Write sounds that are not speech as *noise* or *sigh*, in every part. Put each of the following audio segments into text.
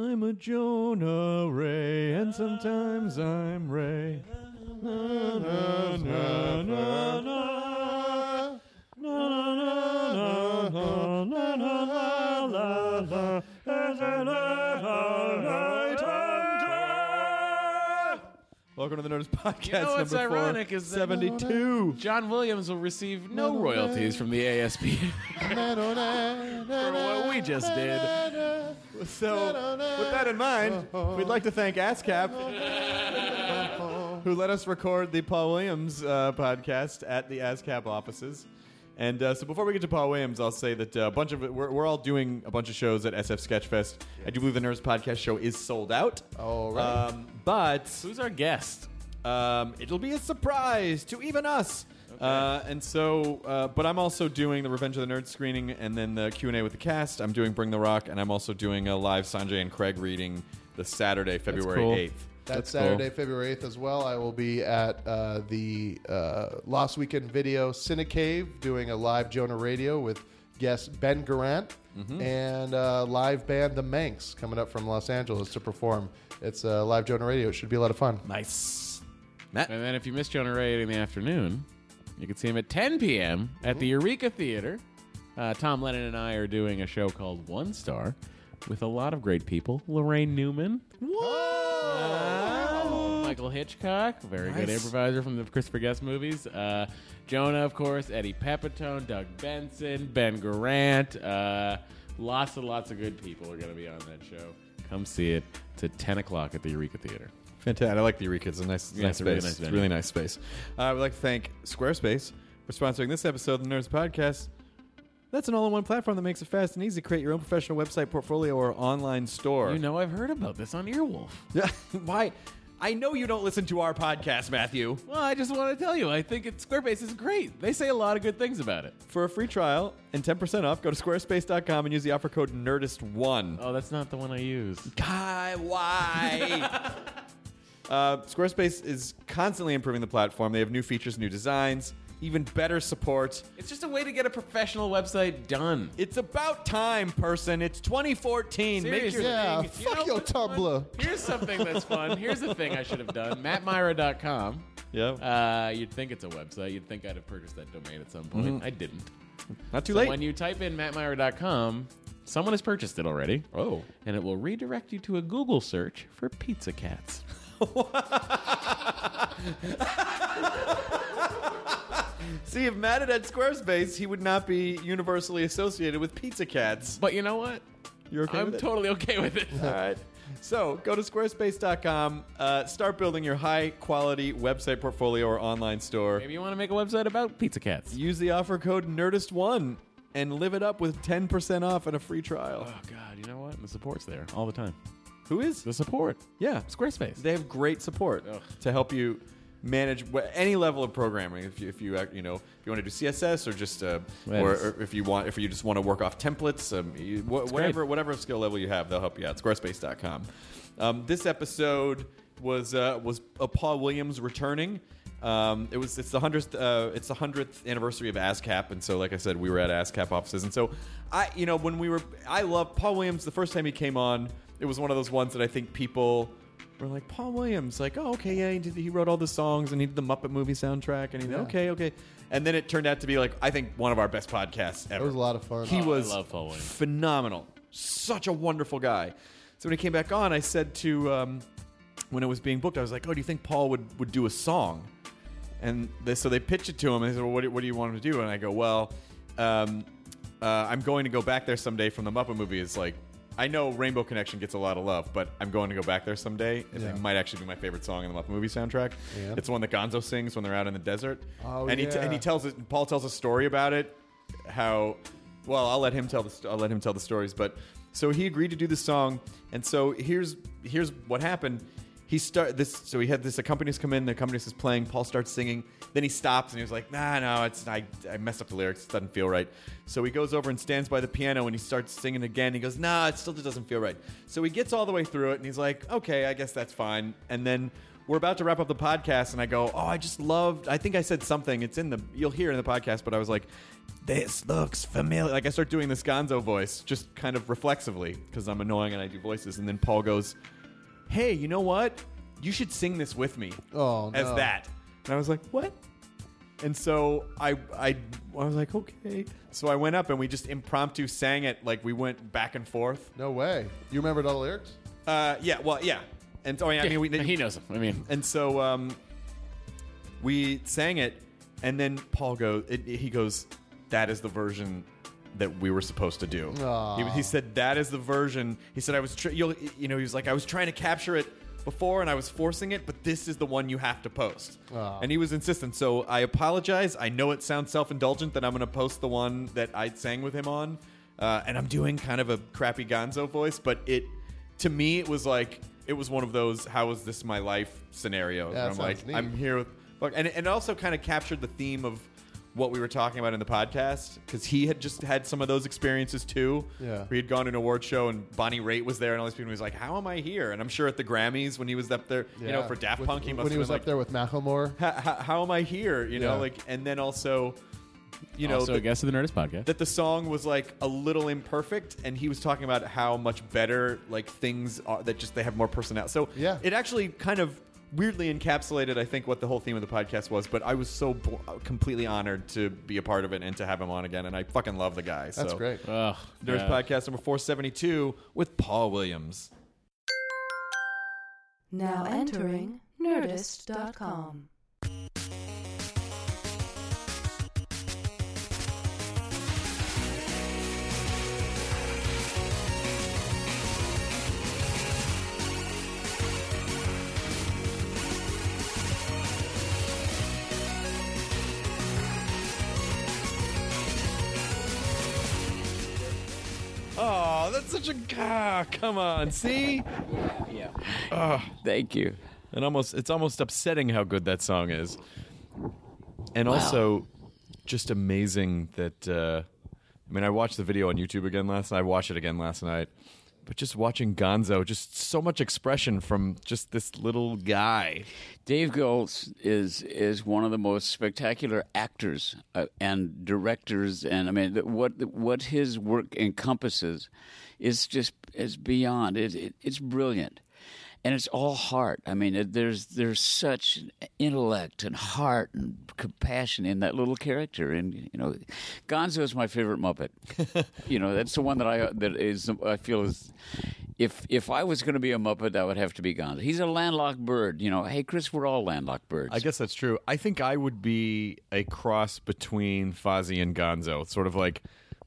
I'm a Jonah Ray, and sometimes I'm Ray. La, la, la. There's a Welcome to the Nerdist Podcast You know what's number ironic is that 72. John Williams will receive no royalties from the ASP for what we just did. So, with that in mind, we'd like to thank ASCAP, who let us record the Paul Williams uh, podcast at the ASCAP offices. And uh, so, before we get to Paul Williams, I'll say that uh, a bunch of we're, we're all doing a bunch of shows at SF Sketchfest. I do believe the Nerdist podcast show is sold out. All right. Um, but Who's our guest? um, it'll be a surprise to even us. Uh, and so, uh, but I'm also doing the Revenge of the Nerds screening, and then the Q and A with the cast. I'm doing Bring the Rock, and I'm also doing a live Sanjay and Craig reading the Saturday, February cool. 8th. That That's Saturday, cool. February 8th, as well. I will be at uh, the uh, Lost Weekend Video Cinecave doing a live Jonah Radio with guest Ben Garant Mm-hmm. and uh, live band The Manx coming up from Los Angeles to perform. It's uh, live Jonah Radio. It should be a lot of fun. Nice, Matt. And then if you missed Jonah Radio in the afternoon, you can see him at 10 p.m. at the Eureka Theater. Uh, Tom Lennon and I are doing a show called One Star with a lot of great people. Laraine Newman. Uh, Michael Hitchcock, very good Nice. improviser from the Christopher Guest movies. Uh, Jonah, of course, Eddie Pepitone, Doug Benson, Ben Garant. Uh, lots and lots of good people are going to be on that show. Come see it. It's at 10 o'clock at the Eureka Theater. Fantastic. I like the Eureka. It's a nice, Yeah, nice it's a really space. nice it's a venue. really nice space. Uh, I would like to thank Squarespace for sponsoring this episode of the Nerdist Podcast. That's an all-in-one platform that makes it fast and easy to create your own professional website, portfolio, or online store. You know, I've heard about this on Earwolf. Yeah. *laughs* Why? I know you don't listen to our podcast, Matthew. Well, I just want to tell you, I think it, Squarespace is great. They say a lot of good things about it. For a free trial and 10% off, go to squarespace.com and use the offer code NERDIST1. Oh, that's not the one I use. God, why? *laughs* uh, Squarespace is constantly improving the platform. They have new features, new designs, even better support. It's just a way to get a professional website done. It's about time, person. It's 2014. Make Seriously. your Yeah, You fuck know your what's fun? Tumblr. Here's something that's fun. Here's the thing I should have done. MattMira.com. Yeah. Uh, you'd think it's a website. You'd think I'd have purchased that domain at some point. I didn't. Not too So late. when you type in MattMira.com, someone has purchased it already. oh. And it will redirect you to a Google search for pizza cats. *laughs* *laughs* See, if Matt had had Squarespace, he would not be universally associated with pizza cats. But you know what? You're okay I'm with it? totally okay with it. *laughs* All right. So go to squarespace.com, uh, start building your high quality website portfolio or online store. Maybe you want to make a website about pizza cats. Use the offer code NERDIST1 and live it up with 10% off and a free trial. Oh God, you know what? The support's there all the time. Who is? The support, Yeah. Squarespace. They have great support Ugh. to help you manage any level of programming. If you, if you, you know, if you want to do CSS or just, uh, Right. or, or if you want, if you just want to work off templates, um, you, wh- whatever, whatever skill level you have, they'll help you out. Squarespace.com. Um, this episode was uh, was Paul Williams returning. Um, it was it's the hundredth uh, it's the hundredth anniversary of ASCAP, and so like I said, we were at ASCAP offices, and so I you know when we were I love Paul Williams. The first time he came on, it was one of those ones that I think people were like Paul Williams, like oh okay yeah he, did, he wrote all the songs and he did the Muppet movie soundtrack, and he okay okay, and then it turned out to be like I think one of our best podcasts ever. It was a lot of fun. He Oh, I was love Paul Williams. phenomenal. Such a wonderful guy. So when he came back on, I said to um, when it was being booked, I was like, "Oh, do you think Paul would would do a song?" And they, so they pitched it to him, and they said, well, what, do, what do you want him to do?" And I go, "Well, um, uh, I'm going to go back there someday from the Muppet movie." It's like. I know Rainbow Connection gets a lot of love, but I'm going to go back there someday. It Yeah. might actually be my favorite song in the Muppet movie soundtrack. Yeah. It's the one that Gonzo sings when they're out in the desert. Oh, and he t- yeah. and he tells it. Paul tells a story about it. How well I'll let him tell the st- I'll let him tell the stories. But so he agreed to do the song, and so here's here's what happened. He start this. So he had this accompanist come in. The accompanist is playing. Paul starts singing. Then he stops and he was like, Nah, no, it's I, I messed up the lyrics. It doesn't feel right. So he goes over and stands by the piano and he starts singing again. He goes, Nah, it still just doesn't feel right. So he gets all the way through it and he's like, Okay, I guess that's fine. And then we're about to wrap up the podcast and I go, Oh, I just loved. I think I said something. It's in the. You'll hear it in the podcast. But I was like, This looks familiar. Like I start doing this Gonzo voice, just kind of reflexively because I'm annoying and I do voices. And then Paul goes, Hey, you know what? You should sing this with me. Oh, as no. that. And I was like, What? And so I, I, I was like, okay. So I went up and we just impromptu sang it. Like we went back and forth. No way. You remembered all the lyrics? Uh, yeah, well, yeah. And so I mean, we, he knows him. I mean, and so um, we sang it, and then Paul goes. It, he goes, "That is the version that we were supposed to do." He, he said, "That is the version." He said, "I was, tr- you know, he was like, I was trying to capture it before, and I was forcing it, but this is the one you have to post." Aw. And he was insistent. So I apologize. I know it sounds self-indulgent that I'm going to post the one that I sang with him on, uh, and I'm doing kind of a crappy Gonzo voice, but it, to me, it was like. It was one of those "How is this my life?" scenarios. Yeah, I'm like, neat. I'm here with, and and it also kind of captured the theme of what we were talking about in the podcast because he had just had some of those experiences too. Yeah. we had gone to an award show and Bonnie Raitt was there, and all these people. He was like, "How am I here?" And I'm sure at the Grammys when he was up there, you know, for Daft With- Punk, he must when he was up like, there with Macklemore. how, how, how am I here? You know, Yeah. like, and then also, you know, also the- a guest of the Nerdist podcast. that the song was like a little imperfect and he was talking about how much better like things are that just they have more personality so Yeah. it actually kind of weirdly encapsulated i think what the whole theme of the podcast was but i was so bl- completely honored to be a part of it and to have him on again and i fucking love the guy That's so great. Ugh, Nerds yeah. podcast number 472 with paul williams Now entering Nerdist.com. such a ah, come on see? Yeah. Thank you. and almost it's almost upsetting how good that song is. And also just amazing that uh i mean i watched the video on youtube again last night. I watched it again last night but just watching gonzo just so much expression from just this little guy Dave Goelz is is one of the most spectacular actors uh, and directors, and I mean what what his work encompasses is just is beyond. It, it it's brilliant, and it's all heart. I mean, there's there's such intellect and heart and compassion in that little character, and you know, Gonzo is my favorite Muppet. *laughs* you know, that's the one that I that is I feel is. If if I was going to be a Muppet, that would have to be Gonzo. He's a landlocked bird. You know, hey Chris, we're all landlocked birds. i guess that's true i think i would be a cross between fozzie and gonzo sort of like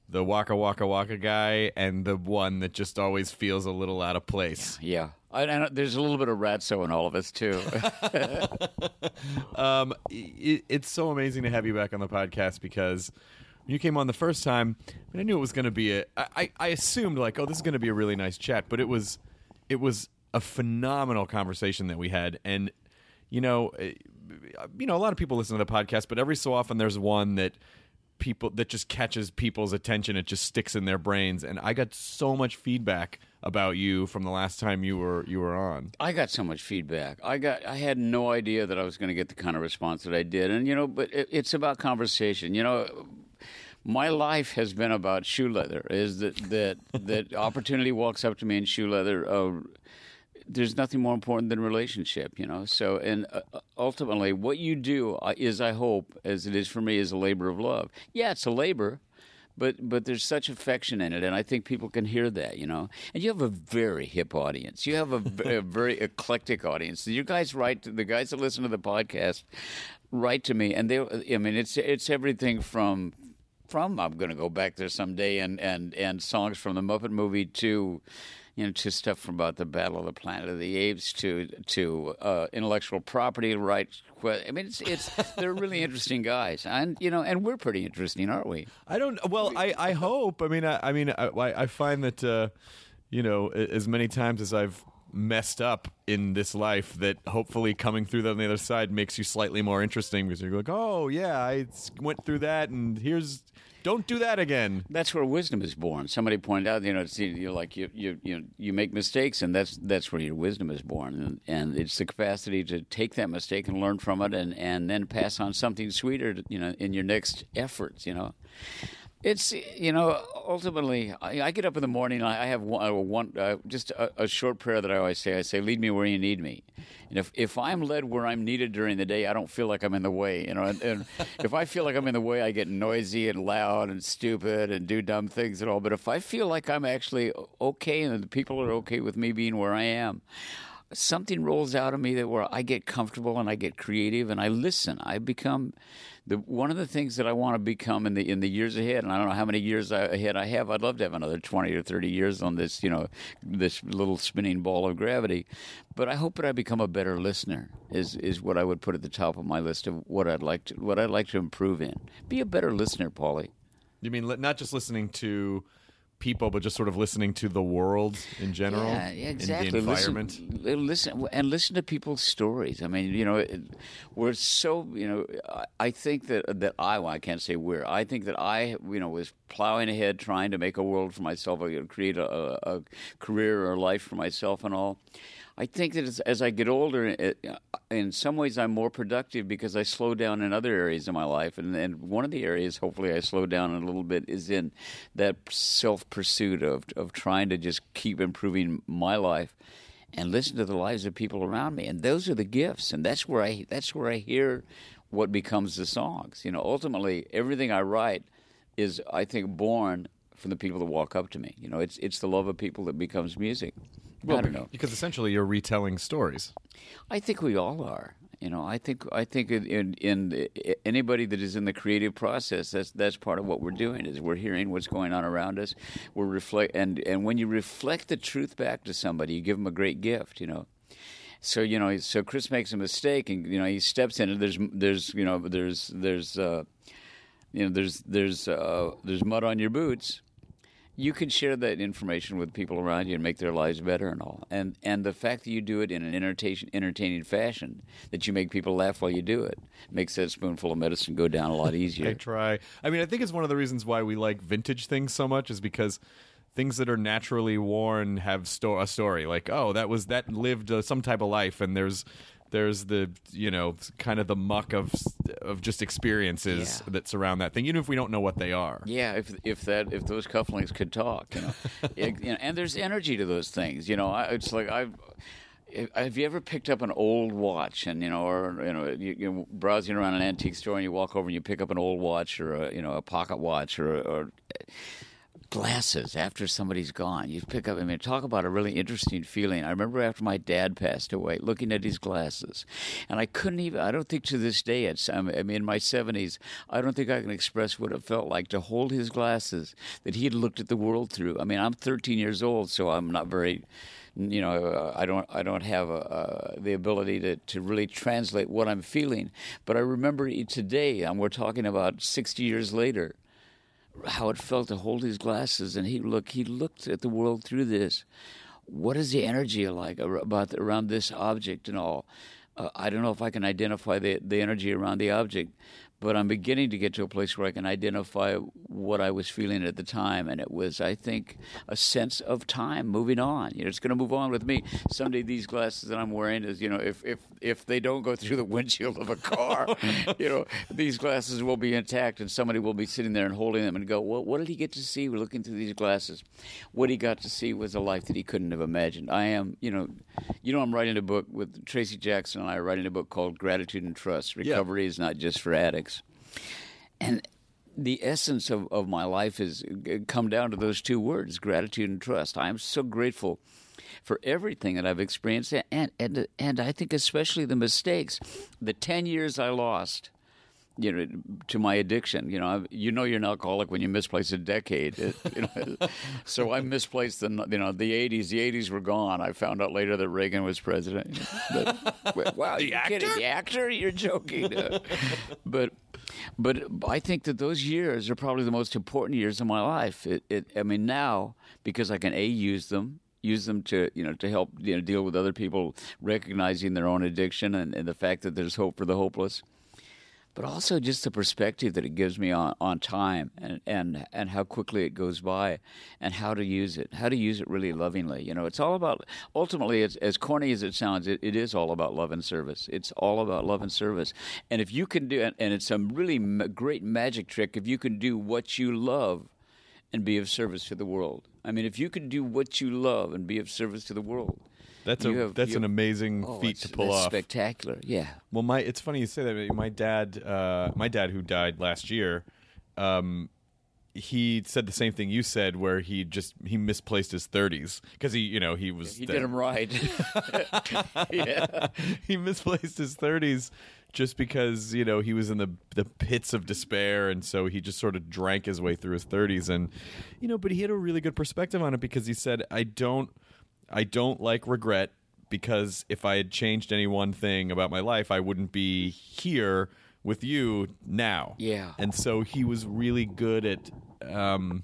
the waka waka waka guy and the one that just always feels a little out of place Yeah, I, and there's a little bit of Ratso in all of us too. *laughs* Um, it, it's so amazing to have you back on the podcast because when you came on the first time, I, mean, I knew it was going to be a. I, I assumed like, oh, this is going to be a really nice chat, but it was, it was a phenomenal conversation that we had, and you know, eh, you know, a lot of people listen to the podcast, but every so often there's one that people that just catches people's attention. It just sticks in their brains, and I got so much feedback about you from the last time you were you were on. I got so much feedback. I got. I had no idea that I was going to get the kind of response that I did, and you know, but it, it's about conversation. You know. My life has been about shoe leather. Is that that *laughs* that opportunity walks up to me in shoe leather? Uh, there's nothing more important than relationship, you know. So, and uh, ultimately, what you do uh, is, I hope, as it is for me, is a labor of love. Yeah, it's a labor, but but there's such affection in it, and I think people can hear that, you know. And you have a very hip audience. You have a *laughs* very eclectic audience. You guys write the guys that listen to the podcast write to me, and they. I mean, it's it's everything from from I'm going to go back there someday, and and and songs from the Muppet movie to. You know, to stuff from about the Battle of the Planet of the Apes, to to uh, intellectual property rights. I mean, it's it's they're really *laughs* interesting guys, and you know, and we're pretty interesting, aren't we? I don't. Well, I, I hope. I mean, I, I mean, I, I find that uh, you know, as many times as I've messed up in this life, that hopefully coming through that on the other side makes you slightly more interesting because you're like, oh yeah, I went through that, and here's don't do that again. That's where wisdom is born. Somebody pointed out, you know, it's, you're like you you you you make mistakes, and that's that's where your wisdom is born, and, and it's the capacity to take that mistake and learn from it, and, and then pass on something sweeter, you know, in your next efforts. You know, it's you know ultimately I, I get up in the morning. I I have one, uh, one uh, just a, a short prayer that I always say. I say, "Lead me where you need me." And if if I'm led where I'm needed during the day, I don't feel like I'm in the way. You know, and, and *laughs* if I feel like I'm in the way, I get noisy and loud and stupid and do dumb things and all. But if I feel like I'm actually okay and the people are okay with me being where I am, something rolls out of me that where I get comfortable and I get creative and I listen. I become the one of the things that I want to become in the in the years ahead. And I don't know how many years ahead I have. I'd love to have another twenty or thirty years on this, you know, this little spinning ball of gravity. But I hope that I become a better listener. Is is what I would put at the top of my list of what I'd like to what I'd like to improve in. Be a better listener, Paulie. You mean not just listening to people, but just sort of listening to the world in general, Yeah, exactly. in the environment. Listen, listen and listen to people's stories. I mean, you know, it, we're so you know. I, I think that that I well, I can't say we're. I think that I you know was plowing ahead, trying to make a world for myself, I create a, a, a career or a life for myself, and all. I think that as, as I get older, it, uh, in some ways I'm more productive because I slow down in other areas of my life. And, and one of the areas, hopefully, I slow down a little bit is in that self pursuit of, of trying to just keep improving my life and listen to the lives of people around me. And those are the gifts. And that's where I, that's where I hear what becomes the songs. You know, ultimately, everything I write is, I think, born from the people that walk up to me. You know, it's, it's the love of people that becomes music. I don't know. because essentially you're retelling stories. I think we all are. You know, I think I think in, in, in anybody that is in the creative process, that's that's part of what we're doing is we're hearing what's going on around us. We're reflect and and when you reflect the truth back to somebody, you give them a great gift. You know. So you know, so Chris makes a mistake, and you know he steps in, and there's there's you know there's there's uh, you know there's there's uh, there's mud on your boots you can share that information with people around you and make their lives better and all. And and the fact that you do it in an entertain, entertaining fashion, that you make people laugh while you do it, makes that spoonful of medicine go down a lot easier. I try. I mean, I think it's one of the reasons why we like vintage things so much is because things that are naturally worn have sto- a story. Like, oh, that was that lived uh, some type of life, and there's there's the you know kind of the muck of of just experiences Yeah. that surround that thing, even if we don't know what they are. Yeah, if if that if those cufflinks could talk, you know, *laughs* It- you know, and there's energy to those things. You know, I, it's like I've. Have you ever picked up an old watch and you know, or you know, you, you're browsing around an antique store and you walk over and you pick up an old watch or a you know a pocket watch or, or glasses after somebody's gone. You pick up, I mean, talk about a really interesting feeling. I remember after my dad passed away, looking at his glasses, and I couldn't even, I don't think to this day, it's, I mean, in my 70s, I don't think I can express what it felt like to hold his glasses that he had looked at the world through. I mean, I'm 13 years old, so I'm not very you know, uh, I don't, I don't have uh, the ability to, to really translate what I'm feeling. But I remember today, and we're talking about 60 years later, how it felt to hold his glasses, and he look, he looked at the world through this. What is the energy like about around this object and all? Uh, I don't know if I can identify the the energy around the object, but I'm beginning to get to a place where I can identify what I was feeling at the time, and it was, I think, a sense of time moving on. You know, it's going to move on with me. Someday, these glasses that I'm wearing is, you know, if if if they don't go through the windshield of a car, *laughs* you know, these glasses will be intact, and somebody will be sitting there and holding them and go, well, what did he get to see? We're looking through these glasses. What he got to see was a life that he couldn't have imagined. I am, you know, you know, I'm writing a book with Tracy Jackson and I are writing a book called Gratitude and Trust. Recovery is not just for addicts. And the essence of, of my life has uh, come down to those two words gratitude and trust. I'm so grateful for everything that i've experienced and and and i think especially the mistakes the 10 years i lost you know, to my addiction. You know, I- you know, you're an alcoholic when you misplace a decade. It- you know, *laughs* so I misplaced the, you know, the '80s. The '80s were gone. I found out later that Reagan was president. But, *laughs* wow, the actor? the actor? You're joking. Uh, but, but I think that those years are probably the most important years of my life. It, it, I mean, now because I can a use them use them to you know to help you know deal with other people recognizing their own addiction and, and the fact that there's hope for the hopeless but also just the perspective that it gives me on, on time and, and, and how quickly it goes by and how to use it, how to use it really lovingly. You know, it's all about, ultimately, it's, as corny as it sounds, it, it is all about love and service. It's all about love and service. And if you can do, and, and it's a really great magic trick, if you can do what you love and be of service to the world. I mean, if you can do what you love and be of service to the world. That's a have- that's an amazing Oh, feat to pull off. Spectacular, yeah. Well, my it's funny you say that. My dad, uh, my dad who died last year, um, he said the same thing you said, where he just he misplaced his thirties because he, you know, he was He did him right. *laughs* *laughs* yeah. he misplaced his 30s just because you know he was in the the pits of despair and so he just sort of drank his way through his 30s and you know but he had a really good perspective on it because he said I don't I don't like regret because if I had changed any one thing about my life I wouldn't be here with you now Yeah. and so he was really good at um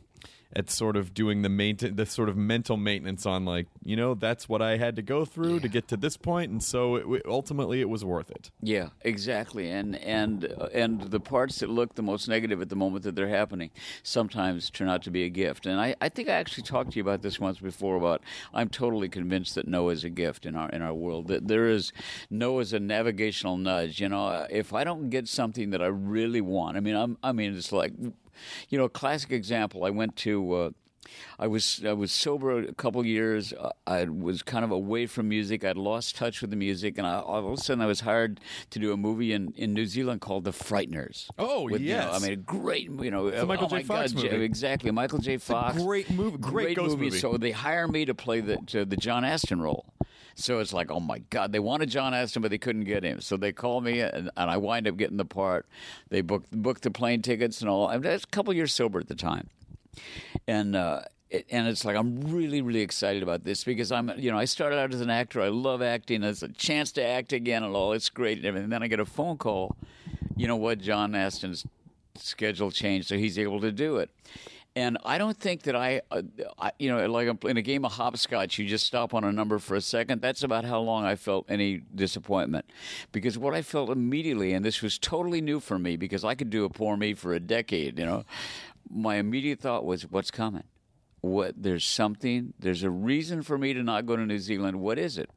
at sort of doing the maintain the sort of mental maintenance on like you know that's what I had to go through to get to this point and so it, ultimately it was worth it. Yeah, exactly. And and uh, and the parts that look the most negative at the moment that they're happening sometimes turn out to be a gift. And I, I think I actually talked to you about this once before about I'm totally convinced that no is a gift in our in our world. That there is no is a navigational nudge. You know, if I don't get something that I really want, I mean, I'm I mean, it's like, you know, a classic example. I went to. Uh, I was I was sober a couple years. I was kind of away from music. I'd lost touch with the music, and I, all of a sudden I was hired to do a movie in, in New Zealand called The Frighteners. Oh, With, you know, yes. I mean, a great, you know, a Michael oh J. Fox God, movie. exactly, Michael J. Fox. great movie- great ghost movie. So they hire me to play the to the John Astin role. So it's like, oh my God, they wanted John Astin, but they couldn't get him. So they called me, and, and I wind up getting the part. They booked booked the plane tickets and all. I was a couple years sober at the time and uh, and it's like I'm really really excited about this because I'm you know I started out as an actor. I love acting. It's a chance to act again and all. It's great. And then I get a phone call. You know what? John Astin's schedule changed, so he's able to do it. And I don't think that I, uh, I, you know, like in a game of hopscotch, you just stop on a number for a second. That's about how long I felt any disappointment. Because what I felt immediately, and this was totally new for me because I could do a poor me for a decade, you know, my immediate thought was, what's coming? What there's something, there's a reason for me to not go to New Zealand. What is it?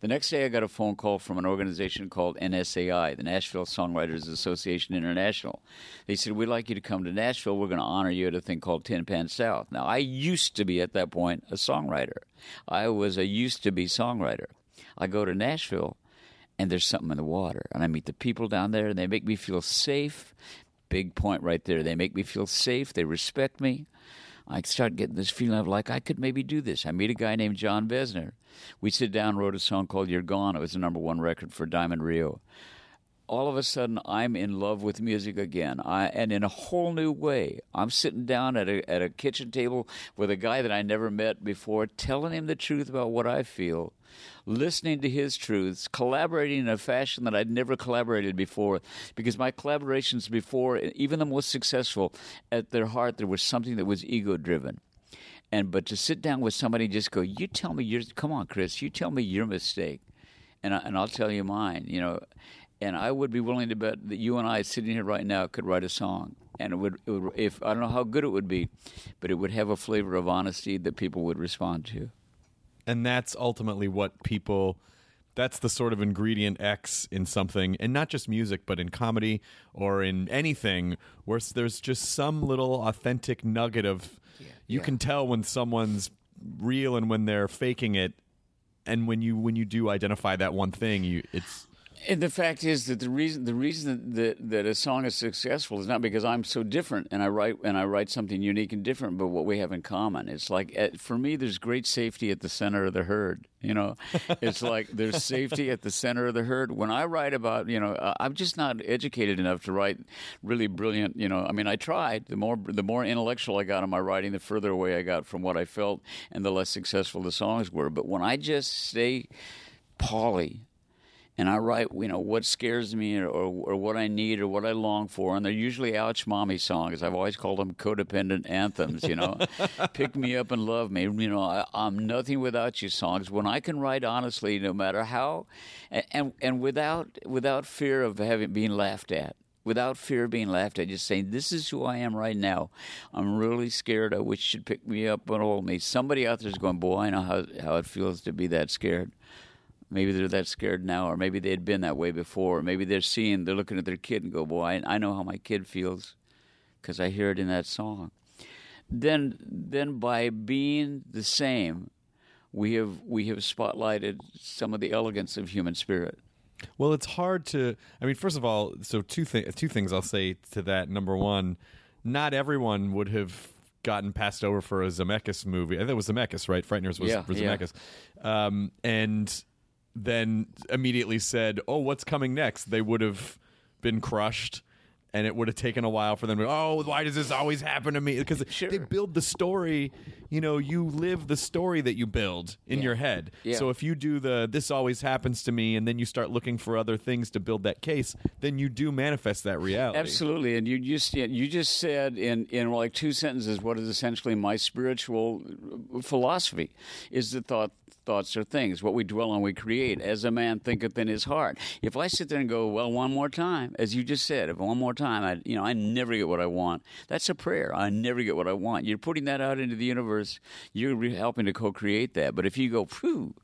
The next day, I got a phone call from an organization called NSAI, the Nashville Songwriters Association International. They said, We'd like you to come to Nashville. We're going to honor you at a thing called Tin Pan South. Now, I used to be at that point a songwriter, I was a used to be songwriter. I go to Nashville, and there's something in the water. And I meet the people down there, and they make me feel safe. Big point right there. They make me feel safe. They respect me. I start getting this feeling of like I could maybe do this. I meet a guy named Jon Vezner. We sit down, wrote a song called "You're Gone." It was the number one record for Diamond Rio. All of a sudden, I'm in love with music again, I, and in a whole new way. I'm sitting down at a at a kitchen table with a guy that I never met before, telling him the truth about what I feel, listening to his truths, collaborating in a fashion that I'd never collaborated before. Because my collaborations before, even the most successful, at their heart, there was something that was ego driven. And but to sit down with somebody and just go, you tell me your, come on, Chris, you tell me your mistake, and I, and I'll tell you mine. You know, and I would be willing to bet that you and I sitting here right now could write a song, and it would, it would if I don't know how good it would be, but it would have a flavor of honesty that people would respond to. and that's ultimately what people that's the sort of ingredient x in something and not just music but in comedy or in anything where there's just some little authentic nugget of you can tell when someone's real and when they're faking it. And when you when you do identify that one thing you it's And the fact is that the reason the reason that, that a song is successful is not because I'm so different and I write and I write something unique and different, but what we have in common. It's like uh, for me, there's great safety at the center of the herd. You know, it's like there's safety at the center of the herd. When I write about, you know, I'm just not educated enough to write really brilliant. You know, I mean, I tried. The more the more intellectual I got in my writing, the further away I got from what I felt, and the less successful the songs were. But when I just stay Paulie and I write, you know, what scares me or, or what I need or what I long for. And they're usually ouch mommy songs. I've always called them codependent anthems, you know. *laughs* Pick me up and love me. You know, I, I'm nothing without you songs. When I can write honestly, no matter how, and, and without, without fear of having being laughed at without fear of being laughed at, just saying, This is who I am right now. I'm really scared. I wish you'd pick me up and hold me. Somebody out there's going, Boy, I know how, how it feels to be that scared. Maybe they're that scared now, or maybe they had been that way before. Or maybe they're seeing, they're looking at their kid and go, Boy, I, I know how my kid feels because I hear it in that song. Then, then by being the same, we have we have spotlighted some of the elegance of human spirit. Well, it's hard to. I mean, first of all, so two things. Two things I'll say to that. Number one, not everyone would have gotten passed over for a Zemeckis movie. I think it was Zemeckis, right? Frighteners was, Yeah, was yeah. Zemeckis, um, and then immediately said, "Oh, what's coming next?" They would have been crushed. And it would have taken a while for them to. Oh, why does this always happen to me? Because Sure. they build the story. You know, you live the story that you build in Yeah. your head. Yeah. So if you do the this always happens to me and then you start looking for other things to build that case then you do manifest that reality Absolutely, and you just you just said in in like two sentences what is essentially my spiritual philosophy is the thought thoughts are things what we dwell on we create. As a man thinketh in his heart. If i sit there and go well one more time as you just said if one more time i you know i never get what i want that's a prayer. I never get what i want. You're putting that out into the universe. You're helping to co-create that. But if you go phew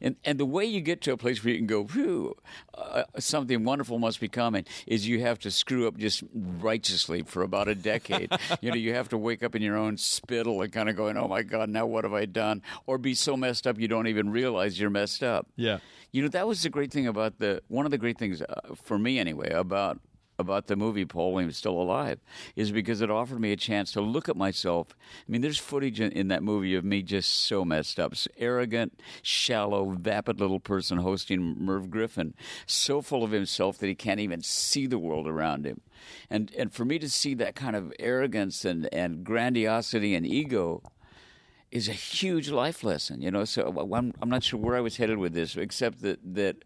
and and the way you get to a place where you can go, whew, uh, something wonderful must be coming, is you have to screw up just righteously for about a decade. *laughs* you know, you have to wake up in your own spittle and kind of going, oh my God, now what have I done? Or be so messed up you don't even realize you're messed up. Yeah. You know, that was the great thing about the one of the great things uh, for me anyway about about the movie Paul Williams Still Alive is because it offered me a chance to look at myself. I mean, there's footage in, in that movie of me just so messed up, so arrogant, shallow, vapid little person hosting Merv Griffin, so full of himself that he can't even see the world around him. And and for me to see that kind of arrogance and, and grandiosity and ego is a huge life lesson, you know. So I'm, I'm not sure where I was headed with this, except that that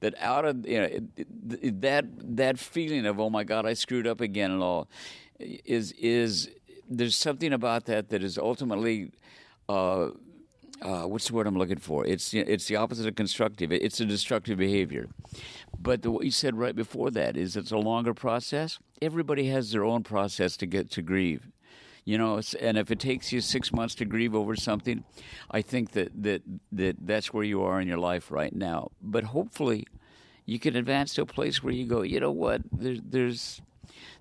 that out of you know it, it, that that feeling of oh my God, I screwed up again and all is is there's something about that that is ultimately. Uh, uh, what's the word I'm looking for? It's it's the opposite of constructive. It's a destructive behavior. But the, what you said right before that is it's a longer process. Everybody has their own process to get to grieve. You know, and if it takes you six months to grieve over something, I think that, that, that that's where you are in your life right now. But hopefully, you can advance to a place where you go, you know what, there, there's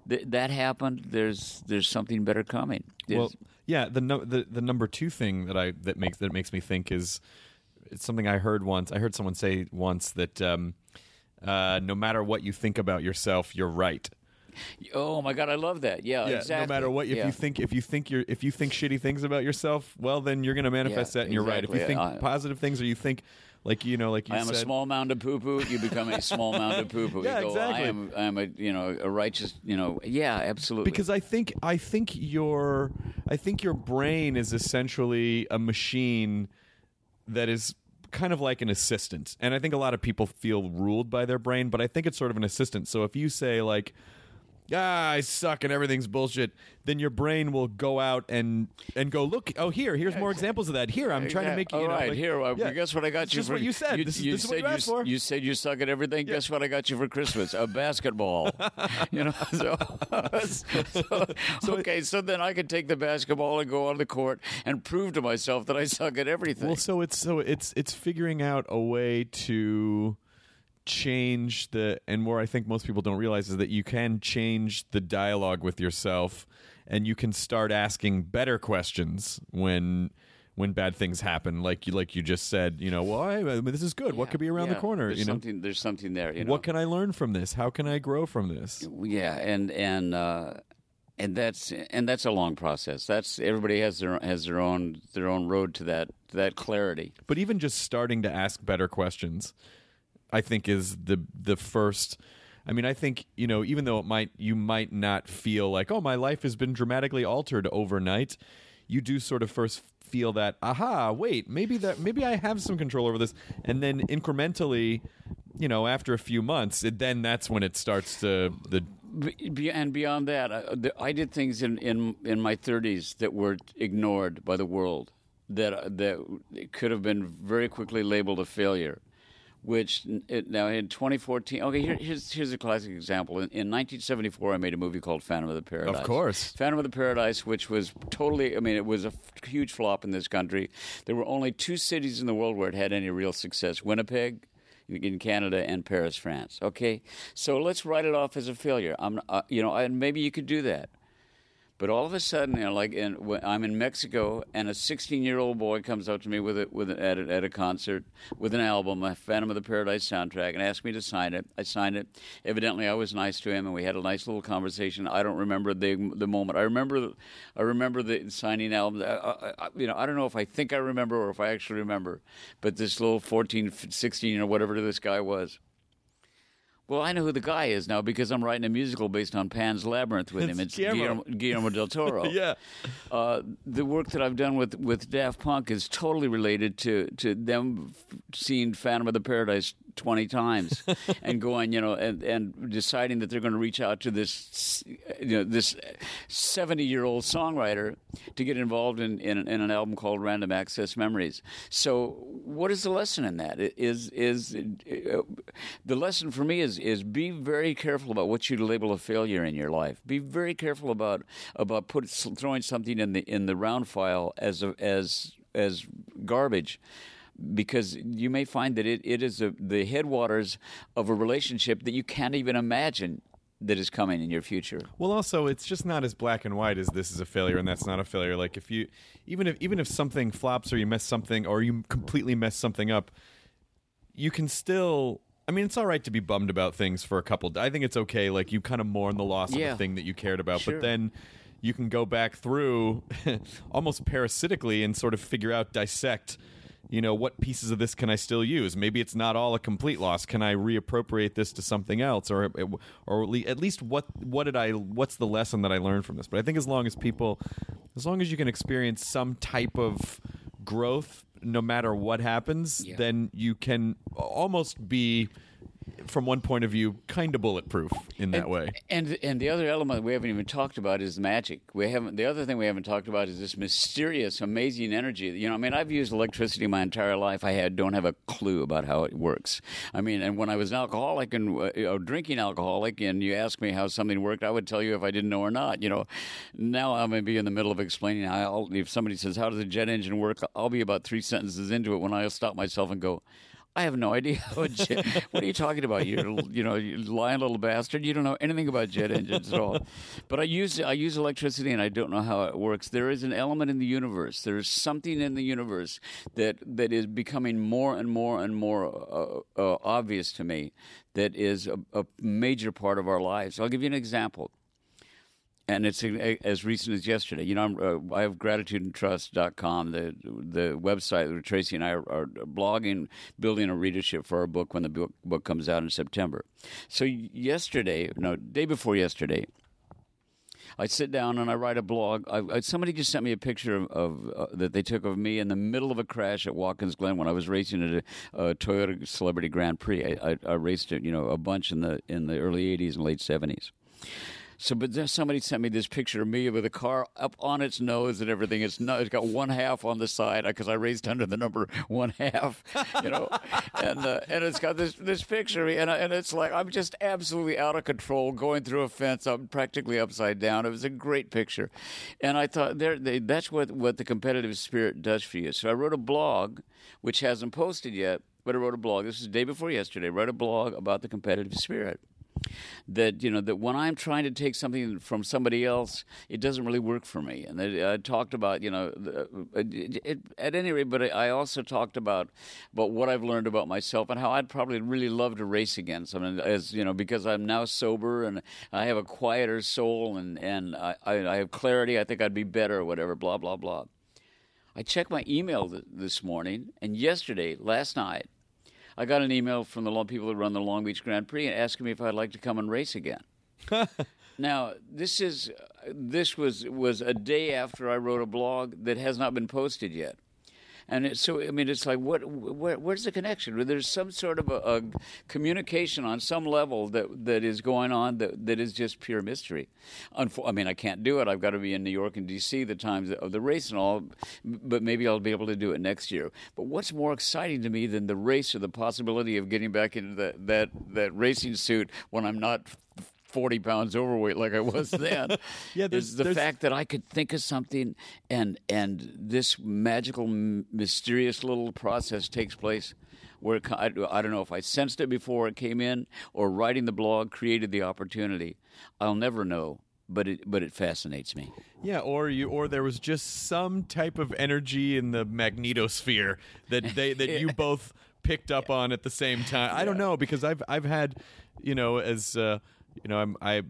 th- that happened. There's there's something better coming. well yeah the, no, the the number two thing that i that makes that makes me think is it's something i heard once i heard someone say once that um, uh, no matter what you think about yourself you're right oh my God, I love that. Yeah, yeah, exactly. no matter what if Yeah. you think if you think you're if you think shitty things about yourself well then you're going to manifest Yeah, that and you're right if you think I- positive things or you think like you know like you I am said a small mound of poo poo. You become a small mound of poo poo. *laughs* Yeah, you go, exactly. I am, I am a you know a righteous you know yeah absolutely because I think I think your I think your brain is essentially a machine that is kind of like an assistant. And I think a lot of people feel ruled by their brain, but I think it's sort of an assistant. So if you say like ah, I suck and everything's bullshit, then your brain will go out and and go look. Oh, here, here's more examples of that. Here, I'm trying to make you. All know, right, like- here. Uh, yeah. Guess what I got you just for what you said. this is, this is what said you for. You said you suck at everything. Guess what I got you for Christmas? A basketball. *laughs* you know. *laughs* So, so, okay. So then I can take the basketball and go on the court and prove to myself that I suck at everything. Well, so it's so it's it's figuring out a way to change the and where I think most people don't realize is that you can change the dialogue with yourself and you can start asking better questions when when bad things happen, like you like you just said. You know, well, I, I mean, this is good. what could be around the corner? There's You know, something. There's something there. You know? what can I learn from this? How can I grow from this? Yeah, and and uh, and that's and that's a long process. That's everybody has their has their own their own road to that to that clarity. But even just starting to ask better questions, I think is the the first. I mean, I think you know, even though it might you might not feel like, oh, my life has been dramatically altered overnight. You do sort of first feel that, aha, wait, maybe that maybe I have some control over this, and then incrementally, you know, after a few months, it, then that's when it starts to the and beyond that, I, the- I did things in, in in my 30s that were ignored by the world that uh, that could have been very quickly labeled a failure. Which it, now in 2014, okay, here, here's here's a classic example. In, in 1974, I made a movie called Phantom of the Paradise. Of course. Phantom of the Paradise, which was totally, I mean, it was a f- huge flop in this country. There were only two cities in the world where it had any real success Winnipeg in Canada and Paris, France. Okay? So let's write it off as a failure. I'm, uh, you know, and maybe you could do that. But all of a sudden, you know, like in, I'm in Mexico, and a 16 year old boy comes up to me with a, with a, at, a, at a concert with an album, a Phantom of the Paradise soundtrack, and asked me to sign it. I signed it. Evidently, I was nice to him, and we had a nice little conversation. I don't remember the the moment. I remember, I remember the signing album. I, I, I- you know, I don't know if I think I remember or if I actually remember. But this little 14, 16, or whatever this guy was. Well, I know who the guy is now because I'm writing a musical based on Pan's Labyrinth with him. It's Guillermo. Guillermo, del *laughs* Toro. yeah. Uh, the work that I've done with, with Daft Punk is totally related to, to them f- seeing Phantom of the Paradise 20 times *laughs* and going, you know, and, and deciding that they're going to reach out to this, you know, this 70 year old songwriter to get involved in, in, in an album called Random Access Memories. So, what is the lesson in that? Is, is uh, the lesson for me is is be very careful about what you label a failure in your life. Be very careful about about put, throwing something in the in the round file as a, as as garbage because you may find that it, it is a, the headwaters of a relationship that you can't even imagine that is coming in your future. Well, also, it's just not as black and white as this is a failure and that's not a failure. Like if you, even if even if something flops or you mess something or you completely mess something up, you can still. I mean, it's all right to be bummed about things for a couple. I think it's okay. Like you kind of mourn the loss of Yeah. the thing that you cared about, Sure. but then you can go back through *laughs* almost parasitically and sort of figure out, dissect. You know, what pieces of this can I still use? Maybe it's not all a complete loss. Can I reappropriate this to something else, or or at least what what did I? What's the lesson that I learned from this? But I think as long as people, as long as you can experience some type of growth, no matter what happens, Yeah. then you can almost be, from one point of view, kind of bulletproof in that and, way. And and the other element we haven't even talked about is magic. We haven't. The other thing we haven't talked about is this mysterious, amazing energy. You know, I mean, I've used electricity my entire life. I had don't have a clue about how it works. I mean, and when I was an alcoholic and uh, you know, drinking alcoholic, and you ask me how something worked, I would tell you if I didn't know or not. You know, now I'm gonna be in the middle of explaining how. If somebody says how does a jet engine work, I'll be about three sentences into it when I'll stop myself and go. I have no idea *laughs* what, jet, what are you talking about. You you know, you lying little bastard. You don't know anything about jet engines at all. But I use I use electricity, and I don't know how it works. There is an element in the universe. There is something in the universe that that is becoming more and more and more uh, uh, obvious to me. That is a, a major part of our lives. I'll give you an example and it's uh, as recent as yesterday. You know, I'm, uh, I have gratitudeandtrust.com, the the website where Tracy and I are, are blogging, building a readership for our book when the book, book comes out in September. So yesterday, no, day before yesterday, I sit down and I write a blog. I, I, somebody just sent me a picture of, of uh, that they took of me in the middle of a crash at Watkins Glen when I was racing at a, a Toyota Celebrity Grand Prix. I, I, raced it, you know, a bunch in the in the early '80s and late '70s. So, but then somebody sent me this picture of me with a car up on its nose and everything. It's not, it's got one half on the side because I raced under the number one half, you know, *laughs* and uh, and it's got this this picture of me, and I, and it's like I'm just absolutely out of control going through a fence. I'm practically upside down. It was a great picture, and I thought there they, that's what what the competitive spirit does for you. So I wrote a blog, which hasn't posted yet, but I wrote a blog. This is the day before yesterday. I wrote a blog about the competitive spirit. That you know that when I'm trying to take something from somebody else, it doesn't really work for me. And I, talked about you know the, uh, it, it, at any rate, but I also talked about about what I've learned about myself and how I'd probably really love to race again. I mean, as you know, because I'm now sober and I have a quieter soul and and I, I have clarity. I think I'd be better or whatever. Blah blah blah. I checked my email th- this morning, and yesterday, last night, I got an email from the people that run the Long Beach Grand Prix asking me if I'd like to come and race again. *laughs* now, this is this was was a day after I wrote a blog that has not been posted yet. And it, so, I mean, it's like, what? Where, where's the connection? There's some sort of a, a, communication on some level that that is going on that, that is just pure mystery. Unfo- I mean, I can't do it. I've got to be in New York and D.C. the times of the race and all, but maybe I'll be able to do it next year. But what's more exciting to me than the race or the possibility of getting back into that that, that racing suit when I'm not 40 pounds overweight like I was then. *laughs* Yeah, there's- is the there's- fact that I could think of something and and this magical, m- mysterious little process takes place. Where I, I don't know if I sensed it before it came in or writing the blog created the opportunity. I'll never know, but it but it fascinates me. Yeah, or you, or there was just some type of energy in the magnetosphere that they that you *laughs* both picked up on at the same time. I don't know because I've I've had, you know, as uh, you know, I'm I.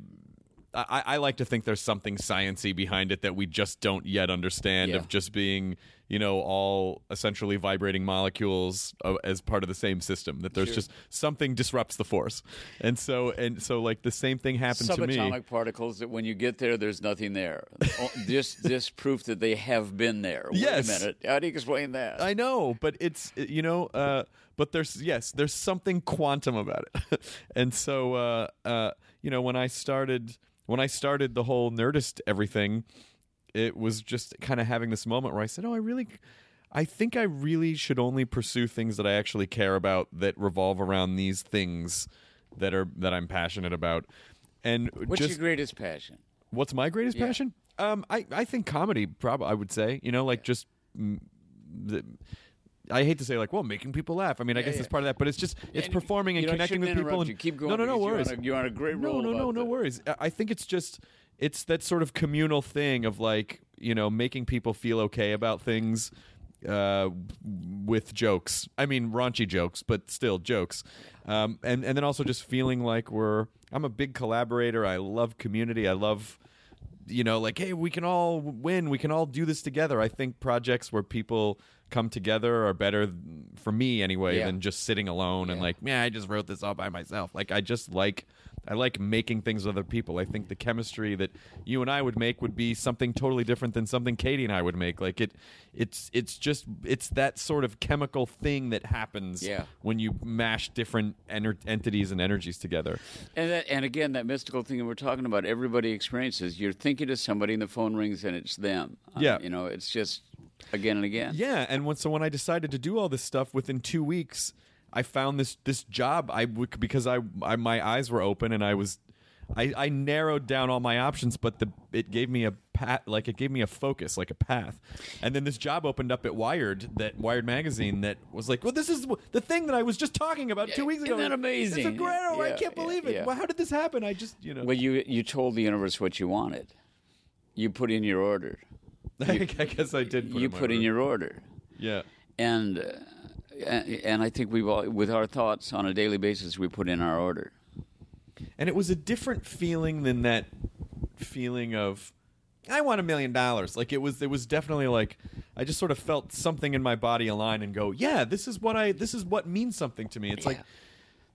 I, I like to think there's something sciency behind it that we just don't yet understand Yeah. of just being you know all essentially vibrating molecules uh, as part of the same system that there's just something disrupts the force and so and so like the same thing happened to me Subatomic particles that when you get there, there's nothing there. Just *laughs* this proof that they have been there. Yes. Wait a minute. How do you explain that? I know, but it's you know, uh, but there's yes, there's something quantum about it, *laughs* and so uh, uh, you know when I started when I started the whole Nerdist everything, it was just kind of having this moment where I said, oh, I really. I think I really should only pursue things that I actually care about that revolve around these things that are that I'm passionate about. And What's just your greatest passion? What's my greatest Yeah. passion? Um, I I think comedy. Probably, I would say. You know, like just. mm, The, I hate to say like, well, making people laugh. I mean, I guess it's part of that, but it's just it's performing and connecting with people. And. Keep going No, no, no because you're worries. on a- you're on a great No, roll no, no, no that. worries. I- I think it's just it's that sort of communal thing of like you know making people feel okay about things uh, with jokes. I mean, raunchy jokes, but still jokes. Um, and and then also just feeling like we're. I'm a big collaborator. I love community. I love you know, like, hey, we can all win. We can all do this together. I think projects where people come together are better for me anyway Yeah. than just sitting alone and like, yeah, I just wrote this all by myself. Like, I just like, I like making things with other people. I think the chemistry that you and I would make would be something totally different than something Katie and I would make. Like it, it's it's just it's that sort of chemical thing that happens Yeah. when you mash different ener- entities and energies together. And that, and again, that mystical thing that we're talking about, everybody experiences. You're thinking to somebody, and the phone rings, and it's them. Uh, Yeah. you know, it's just again and again. Yeah, and when, so when I decided to do all this stuff within two weeks, I found this this job. I would because I, I my eyes were open and I was. I, I narrowed down all my options, but the it gave me a pat like it gave me a focus, like a path, and then this job opened up at Wired, that Wired magazine, that was like, well, this is the thing that I was just talking about two weeks ago. isn't that amazing? It's a great, I can't yeah, believe it. yeah. Well, how did this happen? I just you know, Well, you you told the universe what you wanted. You put in your order. *laughs* I guess I did. Put you in put in your order. yeah. and uh, and I think we've all, with our thoughts on a daily basis, we put in our order. and it was a different feeling than that feeling of I want a million dollars. Like it was it was definitely like I just sort of felt something in my body align and go, yeah, this is what I this is what means something to me. It's like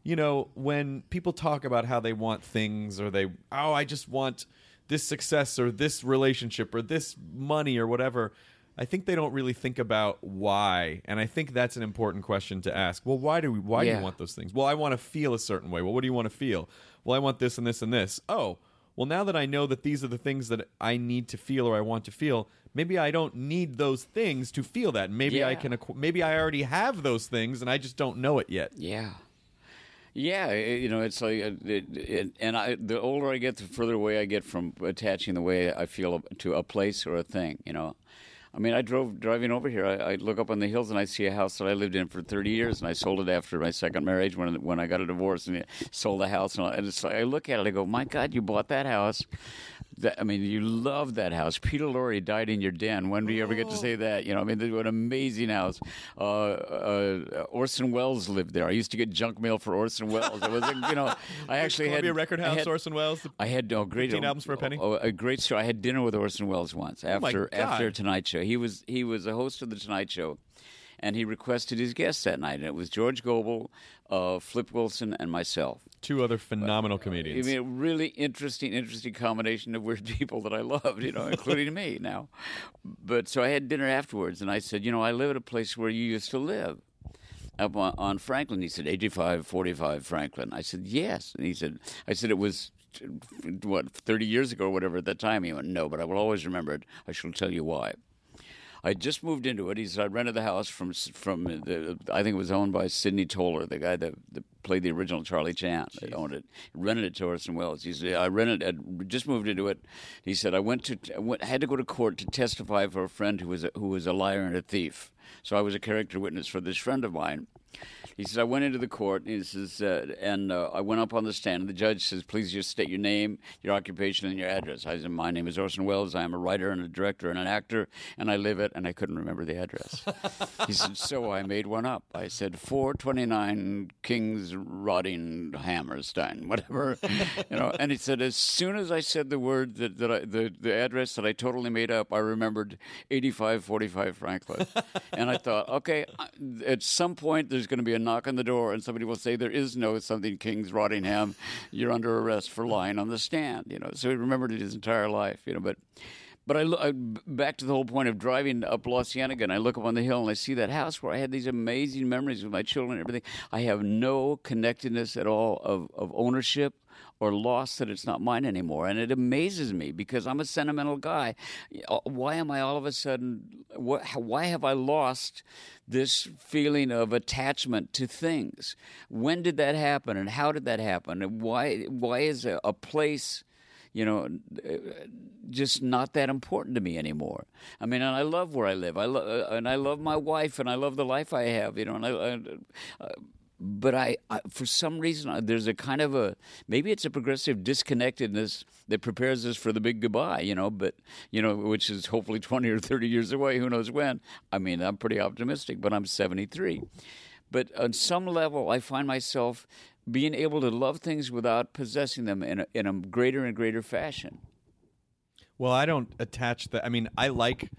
you know, when people talk about how they want things or they oh, I just want this success or this relationship or this money or whatever, I think they don't really think about why. And I think that's an important question to ask. Well, why do we why do you want those things? Well, I want to feel a certain way. Well, what do you want to feel? Well, I want this and this and this. Oh, well, now that I know that these are the things that I need to feel or I want to feel, maybe I don't need those things to feel that. Maybe I can. Maybe I already have those things and I just don't know it yet. Yeah. Yeah, you know, it's like, uh, it, it, and I, the older I get, the further away I get from attaching the way I feel to a place or a thing. You know, I mean, I drove driving over here. I, I look up on the hills and I see a house that I lived in for 30 years, and I sold it after my second marriage when when I got a divorce and sold the house. And, I- and it's like, I look at it, I go, "My God, you bought that house." That, I mean, you love that house. Peter Lorre died in your den. When do you ever get to say that? You know, I mean, what an amazing house. Uh, uh, Orson Welles lived there. I used to get junk mail for Orson Welles. It was, a, you know, *laughs* I actually had Columbia Record House, had- Orson Welles. I had oh, great albums for a penny? Oh, a great show. I had dinner with Orson Welles once Oh after God. after Tonight Show. He was he was a host of the Tonight Show, and he requested his guests that night. And it was George Gobel, uh, Flip Wilson, and myself. Two other phenomenal I comedians. mean, a really interesting, interesting combination of weird *laughs* people that I loved, you know, *laughs* including me now. But so I had dinner afterwards, and I said, you know, I live at a place where you used to live up on, on Franklin. He said, 8545 Franklin. I said, yes. And he said, I said, it was, what, 30 years ago or whatever at that time. He went, no, but I will always remember it. I shall tell you why. I just moved into it. He said I rented the house from from the, I think it was owned by Sidney Toler, the guy that, that played the original Charlie Chan. That owned it. Rented it to Orson Welles. He said I rented. I just moved into it. He said I went to I went, had to go to court to testify for a friend who was a, who was a liar and a thief. So I was a character witness for this friend of mine. He says, I went into the court, and he says, uh, and uh, I went up on the stand, and the judge says, please just state your name, your occupation, and your address. I said, my name is Orson Welles. I am a writer and a director and an actor, and I live at, and I couldn't remember the address. he said, *laughs* so I made one up. I said, 429 King's Rotting Hammerstein, *laughs* whatever. you know, and he said, as soon as I said the word, that, that I, the, the address that I totally made up, I remembered 8545 Franklin. *laughs* and I thought, okay, at some point there's going to be a knock on the door and somebody will say there is no something King's Rottingham. You're under arrest for lying on the stand. You know, so he remembered it his entire life. You know, but. But I look back to the whole point of driving up La Cienega, and I look up on the hill and I see that house where I had these amazing memories with my children and everything. I have no connectedness at all of, of ownership or loss that it's not mine anymore. And it amazes me because I'm a sentimental guy. Uh, Why am I all of a sudden, why have I lost this feeling of attachment to things? When did that happen and how did that happen? And why, why is a, a place you know, uh, just not that important to me anymore. I mean, and I love where I live. I love, and I love my wife, and I love the life I have. You know, and I. I uh, but I, I, for some reason, uh, there's a kind of a maybe it's a progressive disconnectedness that prepares us for the big goodbye. You know, but you know, which is hopefully twenty or thirty years away. Who knows when? I mean, I'm pretty optimistic, but I'm 73. But on some level, I find myself being able to love things without possessing them in a, in a greater and greater fashion. Well, I don't attach that. I mean, I like.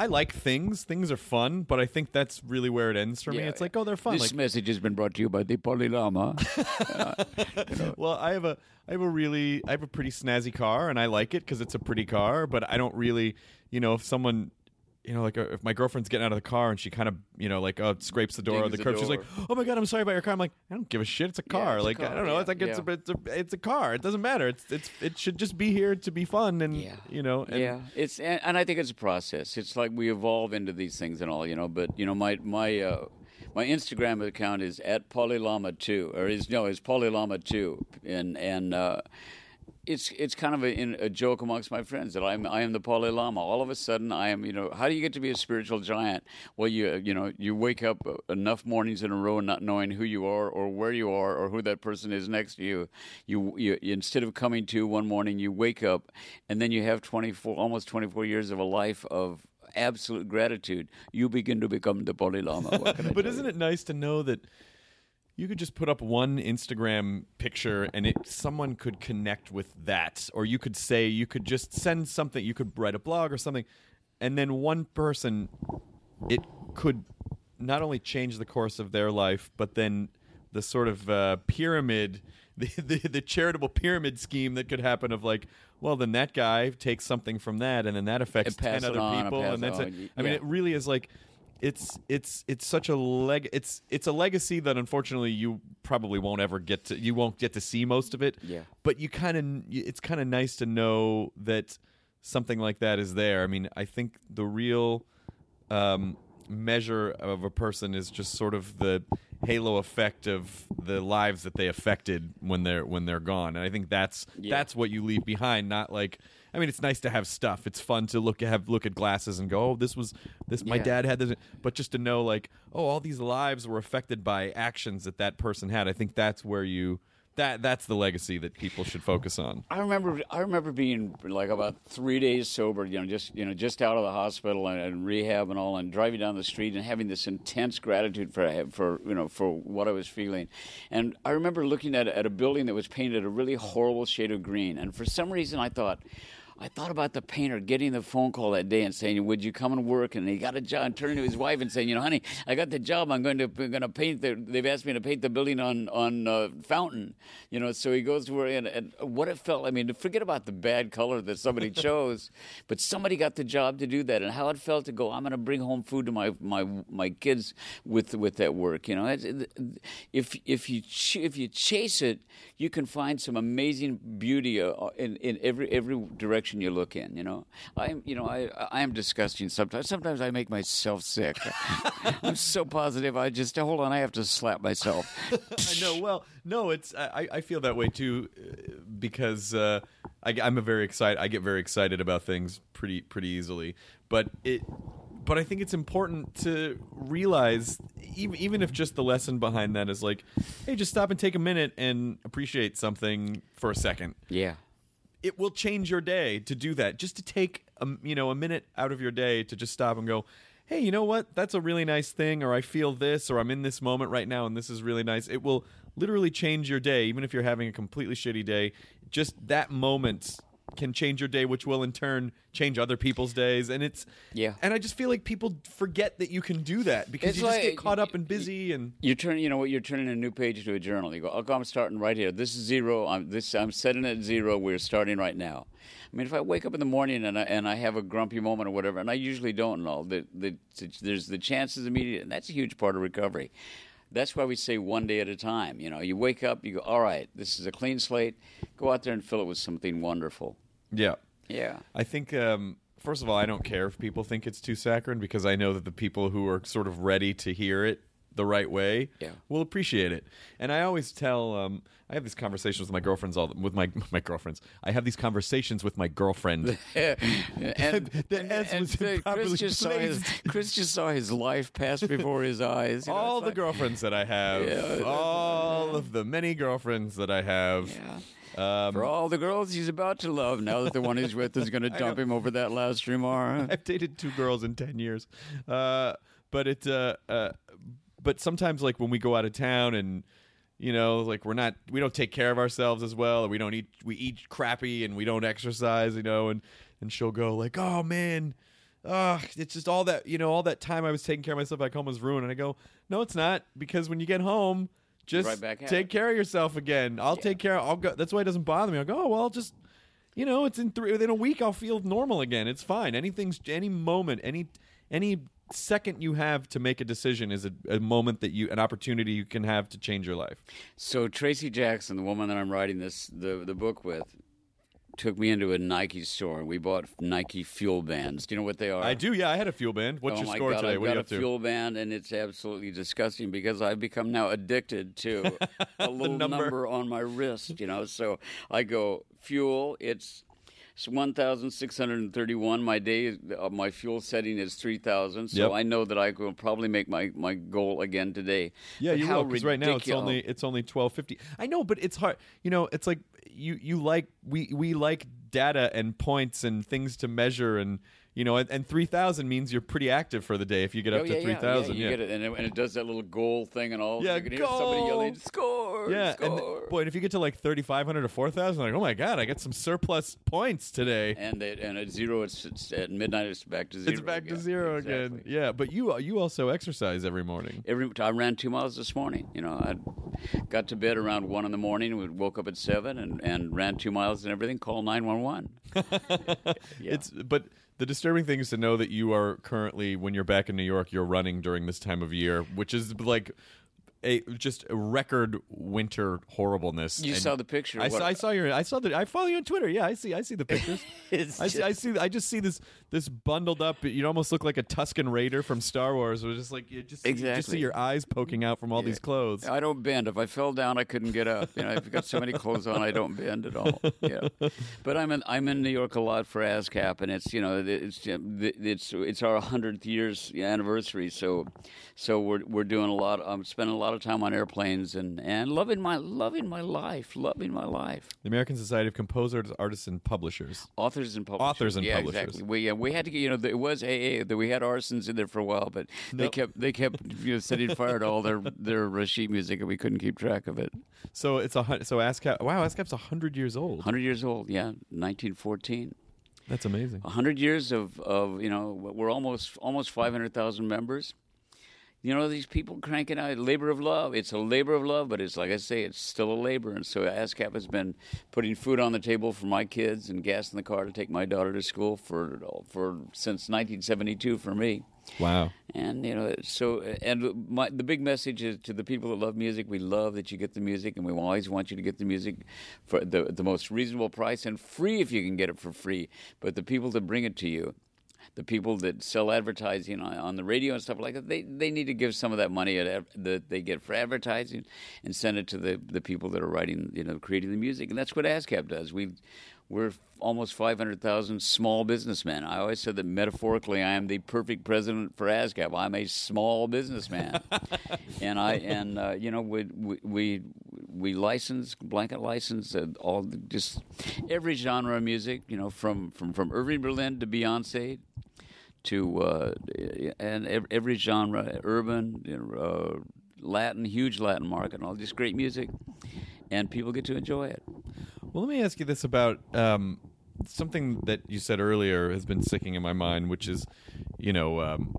I like things. Things are fun, but I think that's really where it ends for me. It's like, oh, they're fun. This Like, message has been brought to you by the Polylama. *laughs* Uh, well, I have a I have a really I have a pretty snazzy car, and I like it because it's a pretty car. But I don't really, you know, if someone. You know, like uh, if my girlfriend's getting out of the car and she kind of, you know, like uh, scrapes the door of Dings the the curb, she's like, door. "Oh my god, I'm sorry about your car." I'm like, "I don't give a shit. It's a car. it's a like car, I don't know. yeah, it's like it's, yeah. a, it's a it's a car. It doesn't matter. It's it's it should just be here to be fun and Yeah. you know. And, yeah, it's and, and I think it's a process. It's like we evolve into these things and all, you know. But you know, my my uh, my Instagram account is at Polylama two, or is no, it's Polylama two, and and. Uh, it's it's kind of a, in, a joke amongst my friends that I'm I am the Polylama. All of a sudden, I am you know how do you get to be a spiritual giant? Well, you you know you wake up enough mornings in a row not knowing who you are or where you are or who that person is next to you. You, you instead of coming to one morning, you wake up, and then you have 24 almost 24 years of a life of absolute gratitude. You begin to become the Polylama. Lama. *laughs* But isn't you? it nice to know that you could just put up one Instagram picture and it someone could connect with that, or you could say you could just send something, you could write a blog or something, and then one person, it could not only change the course of their life, but then the sort of uh, pyramid. *laughs* The, the the charitable pyramid scheme that could happen of like, well, then that guy takes something from that, and then that affects And ten other on people, pass and that's it. I mean, Yeah. it really is like it's it's it's such a leg it's it's a legacy that unfortunately you probably won't ever get to you won't get to see most of it Yeah. but you kind of it's kind of nice to know that something like that is there i mean i think the real um measure of a person is just sort of the halo effect of the lives that they affected when they're when they're gone. And I think that's Yeah. that's what you leave behind. Not like I mean, it's nice to have stuff. It's fun to look have look at glasses and go, oh, this was this. My Yeah. dad had this, but just to know like, oh, all these lives were affected by actions that that person had. I think that's where you that that's the legacy that people should focus on. I remember I remember being like about three days sober, you know, just you know, just out of the hospital and, and rehab and all, and driving down the street and having this intense gratitude for for you know for what I was feeling, and I remember looking at at a building that was painted a really horrible shade of green, and for some reason I thought. I thought about the painter getting the phone call that day and saying, "Would you come and work?" And he got a job. And turning to his wife and saying, "You know, honey, I got the job. I'm going to I'm going to paint. The, they've asked me to paint the building on on uh, Fountain." You know, so he goes to work, and, and what it felt. I mean, forget about the bad color that somebody *laughs* chose, but somebody got the job to do that, and how it felt to go. I'm going to bring home food to my my my kids with with that work. You know, if if you ch- if you chase it, you can find some amazing beauty uh, in in every every direction you look in. You know, I'm you know I I am disgusting sometimes. Sometimes I make myself sick. *laughs* I'm so positive. I just hold on. I have to slap myself. *laughs* I know. Well, no, it's I, I feel that way too uh, because uh, I, I'm a very excited. I get very excited about things pretty pretty easily. But it, but I think it's important to realize, even even if just the lesson behind that is like, hey, just stop and take a minute and appreciate something for a second. Yeah. It will change your day to do that. Just to take a, you know a minute out of your day to just stop and go. Hey, you know what? That's a really nice thing, or I feel this, or I'm in this moment right now, and this is really nice. It will literally change your day, even if you're having a completely shitty day. Just that moment can change your day, which will in turn change other people's days. And it's Yeah. And I just feel like people forget that you can do that because It's you just like- get caught up and busy and You turn, you know what? You're turning a new page to a journal. You go, okay, I'm starting right here. This is zero. I'm this. I'm setting it at zero. We're starting right now. I mean, if I wake up in the morning and I, and I have a grumpy moment or whatever, and I usually don't, and all, the, the, there's the chances immediate, and that's a huge part of recovery. That's why we say one day at a time. You know, you wake up, you go, all right, this is a clean slate. Go out there and fill it with something wonderful. yeah. Yeah. I think um, first of all, I don't care if people think it's too saccharine because I know that the people who are sort of ready to hear it the right way Yeah. will appreciate it. And I always tell, um, I have these conversations with my girlfriends all with my *laughs* my girlfriends. I have these conversations with my girlfriend. *laughs* and, *laughs* The and- S and was Chris improperly just saw his. Chris just saw his life pass before his eyes. you know, all the like- girlfriends that I have, Yeah. all of the many girlfriends that I have. Yeah. Um, For all the girls he's about to love, now that the one he's with is going to dump him over that last remark. I've dated two girls in ten years, uh, but it. Uh, uh, but sometimes, like when we go out of town, and you know, like we're not, we don't take care of ourselves as well. Or we don't eat, we eat crappy, and we don't exercise. You know, and and she'll go like, "Oh man." Ugh, it's just all that you know, all that time I was taking care of myself back home was ruined. And I go, no, it's not, because when you get home, just Right take it. care of yourself again. I'll take care. of, I'll go. That's why it doesn't bother me. I'll go. Oh well, just you know, it's in three within a week. I'll feel normal again. It's fine. Anything's any moment, any any second you have to make a decision is a, a moment that you an opportunity you can have to change your life. So Tracey Jackson, the woman that I'm writing this the the book with, took me into a Nike store. And we bought Nike fuel bands. Do you know what they are? I do. Yeah, I had a fuel band. What's oh your score God, today? I've what are got you a up to? fuel band, and it's absolutely disgusting because I've become now addicted to *laughs* a little number. number. on my wrist. You know, so I go fuel. It's it's 1,631. My day, uh, my fuel setting is 3,000. So Yep. I know that I will probably make my, my goal again today. Yeah, But you will because right now it's only it's only twelve fifty. I know, but it's hard. You know, it's like you you like we we like data and points and things to measure and you know and, and three thousand means you're pretty active for the day if you get Oh, up yeah, to three thousand. yeah. Yeah, you get it, and it, and it does that little goal thing and all. Yeah, you can hear somebody yelling, goal. "Score! Yeah, and boy, and if you get to like thirty five hundred or four thousand, like oh my god, I got some surplus points today. and it, and at zero, it's, it's at midnight. It's back to zero. it's back to again. zero again. Yeah, but you you also exercise every morning. Every I ran two miles this morning. You know, I got to bed around one in the morning. We woke up at seven and, and ran two miles and everything. Call nine one one. *laughs* *laughs* It's but the disturbing thing is to know that you are currently when you're back in New York, you're running during this time of year, which is like a just a record winter horribleness. You And saw the picture. I saw, I saw your. I saw the. I follow you on Twitter. Yeah, I see. I see the pictures. *laughs* I see. I see. I just see this. This bundled up. You almost look like a Tusken Raider from Star Wars. It was just like you just you just see your eyes poking out from all these clothes. I don't bend. If I fell down, I couldn't get up. You know, I've got so many clothes on, I don't bend at all. Yeah, *laughs* but I'm in I'm in New York a lot for ASCAP, and it's you know it's it's it's our hundredth years anniversary. So so we're we're doing a lot. I'm spending a lot of time on airplanes and and loving my loving my life, loving my life. The American Society of Composers, Artists, and Publishers. Authors and publishers. Authors and yeah, publishers. Exactly. We we had to get you know it was AA that we had arsons in there for a while, but they kept they kept you know setting fire to all their *laughs* their sheet music, and we couldn't keep track of it. So it's a so ASCAP. Wow, ASCAP's hundred years old. 100 years old, yeah, 1914. That's amazing. 100 years of, of you know, we're almost almost 500,000 members. You know, these people cranking out labor of love. It's a labor of love, but it's like I say, it's still a labor. And so ASCAP has been putting food on the table for my kids and gas in the car to take my daughter to school for for since 1972 for me. Wow. And you know, so and my, the big message is to the people that love music: we love that you get the music, and we always want you to get the music for the the most reasonable price and free if you can get it for free. But the people that bring it to you, the people that sell advertising on, on the radio and stuff like that, they they need to give some of that money ad- that they get for advertising and send it to the the people that are writing, you know, creating the music, and that's what ASCAP does. We we're almost 500,000 small businessmen. I always said that metaphorically, I am the perfect president for ASCAP. I'm a small businessman, *laughs* and I and uh, you know we we we, we license blanket license uh, all the, just every genre of music. You know, from from from Irving Berlin to Beyonce to uh, and every genre, urban, uh, Latin, huge Latin market, and all just great music, and people get to enjoy it. Well, let me ask you this about um, something that you said earlier has been sticking in my mind, which is, you know, um,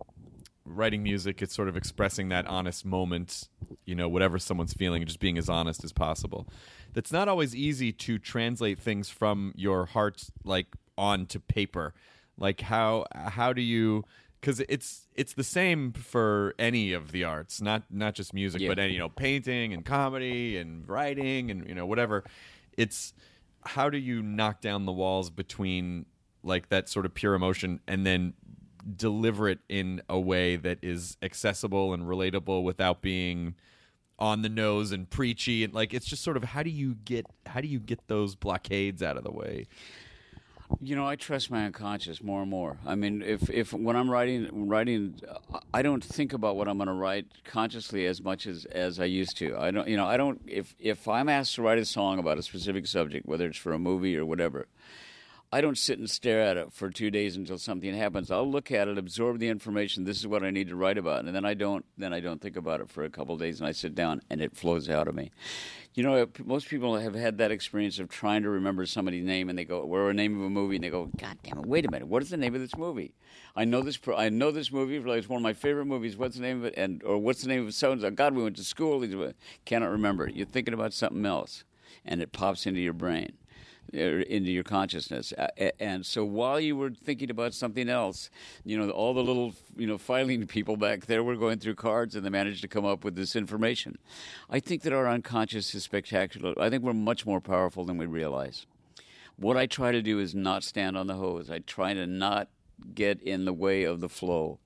writing music. It's sort of expressing that honest moment, you know, whatever someone's feeling, just being as honest as possible. That's not always easy to translate things from your heart, like onto paper. Like how how do you? Because it's it's the same for any of the arts, not not just music, Yeah. but any you know painting and comedy and writing and you know whatever. It's how do you knock down the walls between like that sort of pure emotion and then deliver it in a way that is accessible and relatable without being on the nose and preachy and like it's just sort of how do you get how do you get those blockades out of the way You know, I trust my unconscious more and more. I mean, if if when I'm writing writing, I don't think about what I'm going to write consciously as much as as I used to. I don't, you know, I don't. If if I'm asked to write a song about a specific subject, whether it's for a movie or whatever, I don't sit and stare at it for two days until something happens. I'll look at it, absorb the information. This is what I need to write about, and then I don't. Then I don't think about it for a couple days, and I sit down, and it flows out of me. You know, most people have had that experience of trying to remember somebody's name, and they go, "Or a name of a movie," and they go, "God damn it! Wait a minute! What is the name of this movie? I know this. I know this movie. It's one of my favorite movies. What's the name of it? And or what's the name of so and so? God, we went to school. These- Cannot remember. You're thinking about something else, and it pops into your brain uh, Er, into your consciousness. And so while you were thinking about something else, you know, all the little, you know, filing people back there were going through cards and they managed to come up with this information. I think that our unconscious is spectacular. I think we're much more powerful than we realize. What I try to do is not stand on the hose. I try to not get in the way of the flow.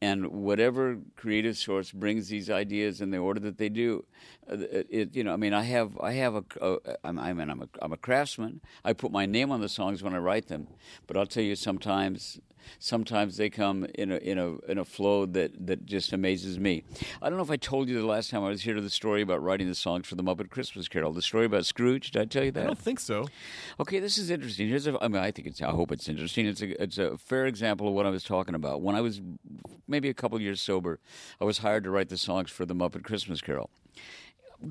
And whatever creative source brings these ideas in the order that they do, uh, it, you know, I mean, I have, I have a, a I'm, I mean, I'm a, I'm a craftsman. I put my name on the songs when I write them, but I'll tell you, sometimes, sometimes they come in a, in a, in a flow that, that just amazes me. I don't know if I told you the last time I was here the story about writing the songs for the Muppet Christmas Carol, the story about Scrooge. Did I tell you that? i don't think so Okay, this is interesting. Here's a, I mean, I think it's. I hope it's interesting. It's a, it's a fair example of what I was talking about. When I was maybe a couple years sober, I was hired to write the songs for the Muppet Christmas Carol.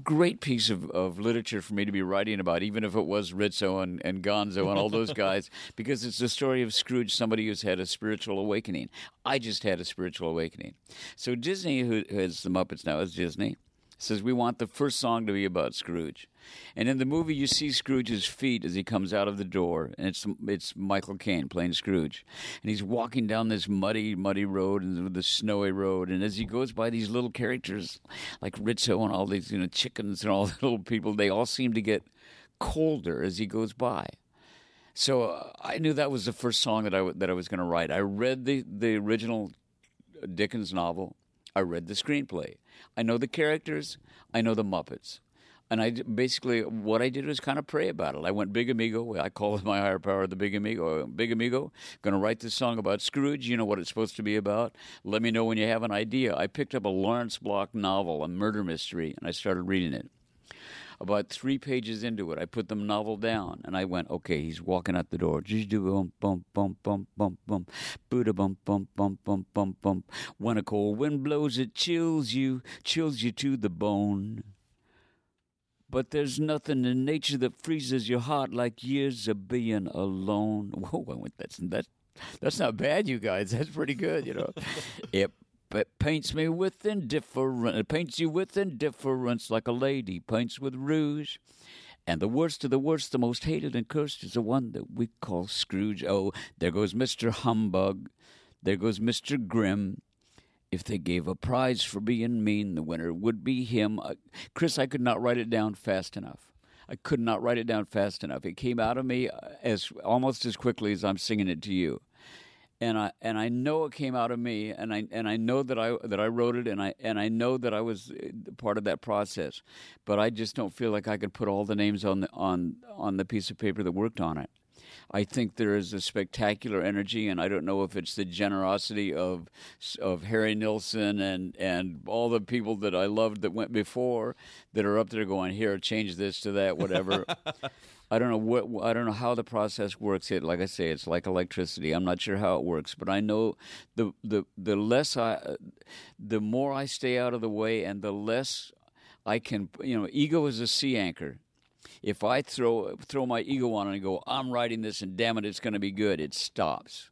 Great piece of, of literature for me to be writing about, even if it was Rizzo and, and Gonzo and all those *laughs* guys, because it's the story of Scrooge, somebody who's had a spiritual awakening. I just had a spiritual awakening. So Disney, who who has the Muppets now, is Disney says we want the first song to be about Scrooge. And in the movie, you see Scrooge's feet as he comes out of the door, and it's it's Michael Caine playing Scrooge, and he's walking down this muddy, muddy road and the snowy road, and as he goes by these little characters like Rizzo and all these you know chickens and all *laughs* the little people, they all seem to get colder as he goes by. So uh, I knew that was the first song that I w- that I was going to write. I read the the original Dickens novel. I read the screenplay. I know the characters. I know the Muppets. And I basically what I did was kind of pray about it. I went big amigo. I call it my higher power, the big amigo. Big amigo, going to write this song about Scrooge. You know what it's supposed to be about. Let me know when you have an idea. I picked up a Lawrence Block novel, a murder mystery, and I started reading it. About three pages into it, I put the novel down and I went, okay, he's walking out the door. Just do bum bum bum bum bum bum, Buddha bum bum bum bum bum bum. When a cold wind blows, it chills you, chills you to the bone. But there's nothing in nature that freezes your heart like years of being alone. Whoa, I went, that's that's that's not bad, you guys. That's pretty good, you know. *laughs* it it paints me with indifference. It paints you with indifference like a lady paints with rouge. And the worst of the worst, the most hated and cursed, is the one that we call Scrooge. Oh, there goes Mr. Humbug. There goes Mr. Grimm. If they gave a prize for being mean, the winner would be him. Uh, Chris, I could not write it down fast enough. I could not write it down fast enough. It came out of me uh, as almost as quickly as I'm singing it to you and I and I know it came out of me, and I and I know that I that I wrote it, and I and I know that I was uh, part of that process, but I just don't feel like I could put all the names on the on on the piece of paper that worked on it. I think there is a spectacular energy, and I don't know if it's the generosity of of Harry Nilsson and and all the people that I loved that went before that are up there going, here, change this to that, whatever. *laughs* I don't know what I don't know how the process works. It like I say, it's like electricity. I'm not sure how it works, but I know the the the less I, uh, the more I stay out of the way, and the less I can. You know, ego is a sea anchor. If I throw throw my ego on and go, I'm writing this, and damn it, it's going to be good, it stops.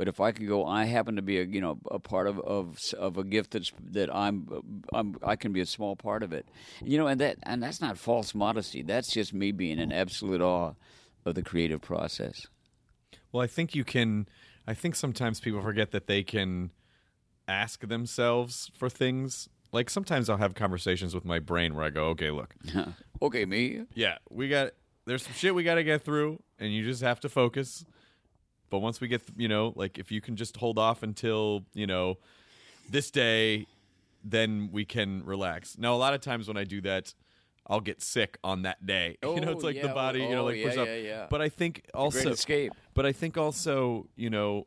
But if I can go, I happen to be a you know a part of of, of a gift that's that I'm, I'm I can be a small part of it, you know, and that and that's not false modesty. That's just me being in absolute awe of the creative process. Well, I think you can. I think sometimes people forget that they can ask themselves for things. Like sometimes I'll have conversations with my brain where I go, "Okay, look, *laughs* okay, me, yeah, we got there's some shit we got to get through, and you just have to focus." But once we get, you know, like if you can just hold off until, you know, this day, then we can relax. Now, a lot of times when I do that, I'll get sick on that day. *laughs* you know, Oh, it's like yeah, the body, you know, oh, like yeah, puts up. yeah, yeah. But I think also, escape. but I think also, you know,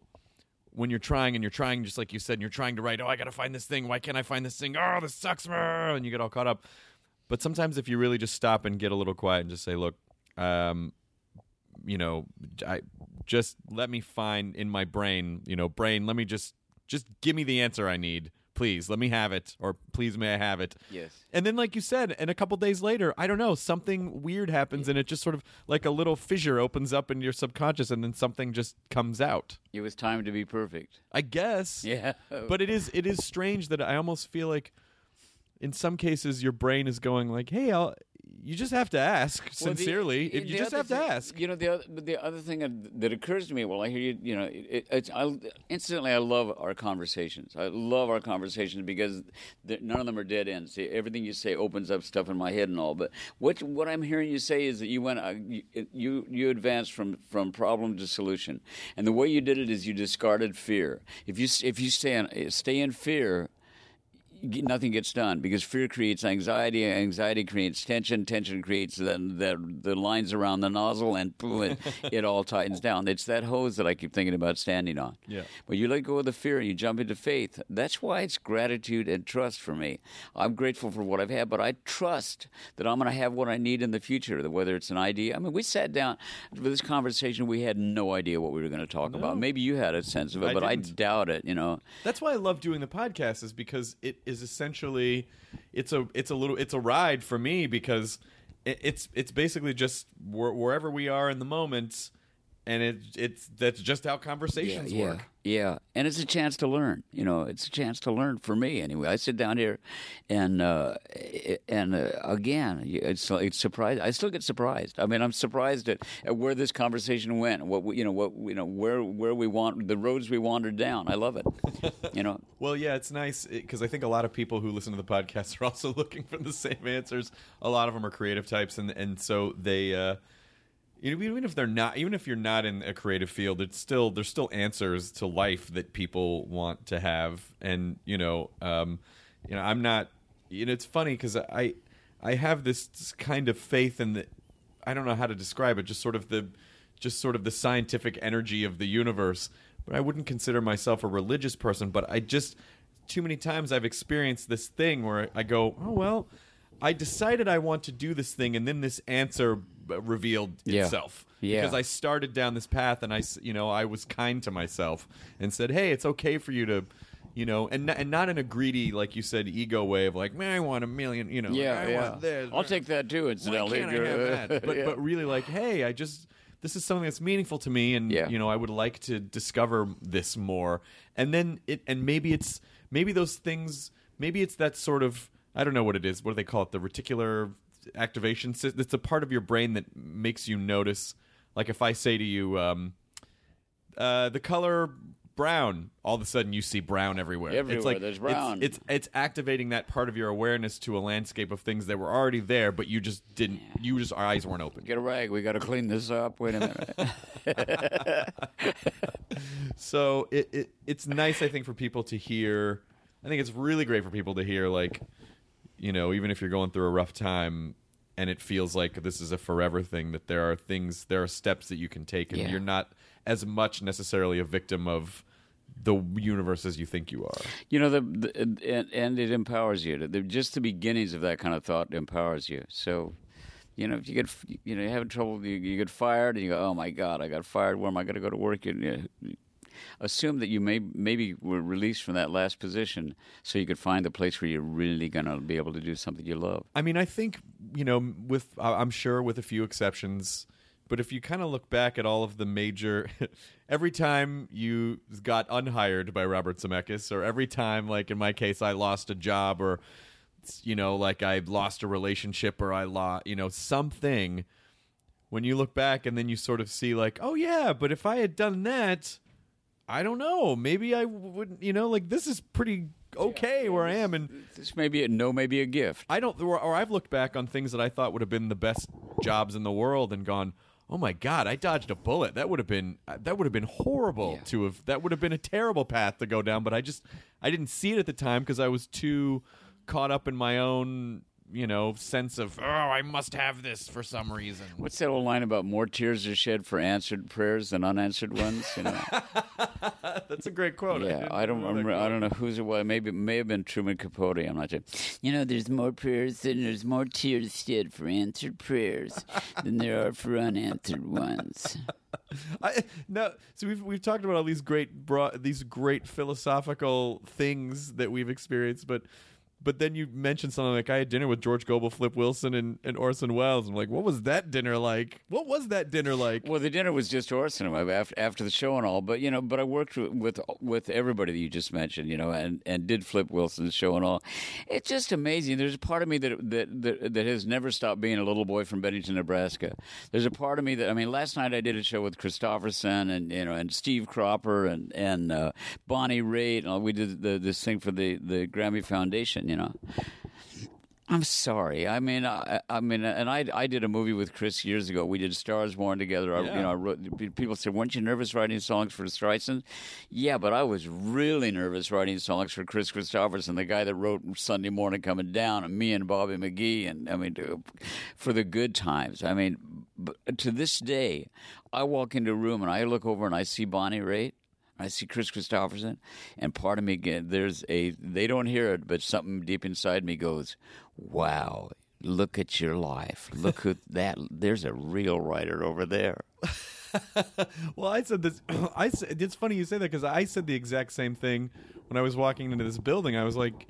when you're trying and you're trying, just like you said, and you're trying to write, oh, I got to find this thing. Why can't I find this thing? Oh, this sucks, brr," and you get all caught up. But sometimes if you really just stop and get a little quiet and just say, look, um, you know, I just let me find in my brain, you know, brain, let me just just give me the answer I need. Please, let me have it or please may I have it. Yes. And then like you said, and a couple days later, I don't know, something weird happens and it just sort of like a little fissure opens up in your subconscious and then something just comes out. It was time to be perfect. I guess. Yeah. But it is it is strange that I almost feel like in some cases your brain is going like, "Hey, I'll you just have to ask Well, the- sincerely. the you just have to ask." You know, the other, the other thing that- that occurs to me, well, I hear you. You know, it, it's I, instantly I love our conversations. I love our conversations because none of them are dead ends. See, Everything you say opens up stuff in my head and all. But what what I'm hearing you say is that you went uh, you, you you advanced from from problem to solution, and the way you did it is you discarded fear. If you if you stay in, stay in fear nothing gets done because fear creates anxiety, anxiety creates tension, tension creates the the, the lines around the nozzle, and *laughs* boom, it, it all tightens down. It's that hose that I keep thinking about standing on. Yeah. But you let go of the fear and you jump into faith. That's why it's gratitude and trust for me. I'm grateful for what I've had, but I trust that I'm going to have what I need in the future. Whether it's an idea, I mean, we sat down for this conversation. We had no idea what we were going to talk about. Maybe you had a sense of it, I but I didn't. doubt it. You know. That's why I love doing the podcast is because it is essentially it's a it's a little it's a ride for me because it, it's it's basically just where, wherever we are in the moment and it it's that's just how conversations yeah, work. Yeah, and it's a chance to learn. You know, it's a chance to learn for me anyway. I sit down here, and uh, and uh, again, it's it's surprised. I still get surprised. I mean, I'm surprised at, at where this conversation went. What we, you know, what you know, where where we want the roads we wandered down. I love it. *laughs* you know. Well, yeah, it's nice because I think a lot of people who listen to the podcast *laughs* are also looking for the same answers. A lot of them are creative types, and and so they. Uh, even if they're not, even if you're not in a creative field, it's still there's still answers to life that people want to have, and you know, um, you know, I'm not. You know, it's funny because I I have this kind of faith in the. I don't know how to describe it. Just sort of the, just sort of the scientific energy of the universe. But I wouldn't consider myself a religious person. But I just too many times I've experienced this thing where I go, oh well, I decided I want to do this thing, and then this answer revealed Yeah. itself. Yeah. Because I started down this path, and I, you know, I was kind to myself and said, "Hey, it's okay for you to." You know, and and not in a greedy, like you said, ego way of like, man, I want a million. You know, Yeah, I yeah. want this. I'll take that too. Why can't I have *laughs* that? But Yeah. but really, like, hey, I just this is something that's meaningful to me, and Yeah. you know, I would like to discover this more. And then it, and maybe it's maybe those things, maybe it's that sort of I don't know what it is. What do they call it? The reticular activation. sys- It's a part of your brain that makes you notice. Like if I say to you, um, uh, the color brown, all of a sudden you see brown everywhere. it's Everywhere, like there's brown. It's, it's activating that part of your awareness to a landscape of things that were already there, but you just didn't. You just our eyes weren't open. Get a rag. We got to clean this up. Wait a minute. *laughs* So it, it it's nice, I think, for people to hear. I think it's really great for people to hear, like, you know, even if you're going through a rough time, and it feels like this is a forever thing. That there are things, there are steps that you can take, and Yeah. you're not as much necessarily a victim of the universe as you think you are. You know, the, the and, and it empowers you. The, just the beginnings of that kind of thought empowers you. So, you know, if you get you know you're having trouble, you, you get fired, and you go, "Oh my God, I got fired. Where am I going to go to work?" You, you assume that you may maybe were released from that last position, so you could find the place where you're really going to be able to do something you love. I mean, I think you know, with I'm sure with a few exceptions, but if you kind of look back at all of the major, *laughs* every time you got unhired by Robert Zemeckis, or every time, like in my case, I lost a job, or you know, like I lost a relationship, or I lost, you know, something. When you look back and then you sort of see, like, oh yeah, but if I had done that, I don't know, maybe I wouldn't, you know, like this is pretty okay where I am, and This may be a no, maybe a gift. I don't, or, or I've looked back on things that I thought would have been the best jobs in the world and gone, oh my god, I dodged a bullet. That would have been uh, that would have been horrible Yeah. to have. That would have been a terrible path to go down. But I just I didn't see it at the time because I was too caught up in my own you know sense of oh I must have this for some reason. What's that old line about more tears are shed for answered prayers than unanswered ones? You know. *laughs* That's a great quote. Yeah, didn't I don't. know I'm, that I don't know whose it was. Maybe it may have been Truman Capote. I'm not sure. You know, there's more prayers than there's more tears shed for answered prayers than there are for unanswered ones. *laughs* I, no, so we've we've talked about all these great broad, these great philosophical things that we've experienced, but but then you mentioned something like I had dinner with George Gobel, Flip Wilson, and, and Orson Welles. I'm like, what was that dinner like? What was that dinner like? Well, the dinner was just Orson after after the show and all, but you know, but I worked with with everybody that you just mentioned, you know, and, and did Flip Wilson's show and all. It's just amazing. There's a part of me that that that, that has never stopped being a little boy from Bennington, Nebraska. There's a part of me that I mean, last night I did a show with Kristofferson and you know and Steve Cropper and and uh, Bonnie Raitt. And all. we did the, this thing for the the Grammy Foundation, you know. I'm sorry. I mean, I, I mean, and I, I did a movie with Kris years ago. We did Stars Born together. I, Yeah. You know, I wrote, people said, "Weren't you nervous writing songs for Streisand?" Yeah, but I was really nervous writing songs for Kris Kristofferson, the guy that wrote Sunday Morning Coming Down, and me and Bobby McGee, and I mean, to- for the good times. I mean, to this day, I walk into a room and I look over and I see Bonnie Raitt. I see Kris Kristofferson, and part of me there's a they don't hear it, but something deep inside me goes, "Wow, look at your life. Look at *laughs* that. There's a real writer over there." *laughs* Well, I said this. *clears throat* I said, it's funny you say that because I said the exact same thing when I was walking into this building. I was like,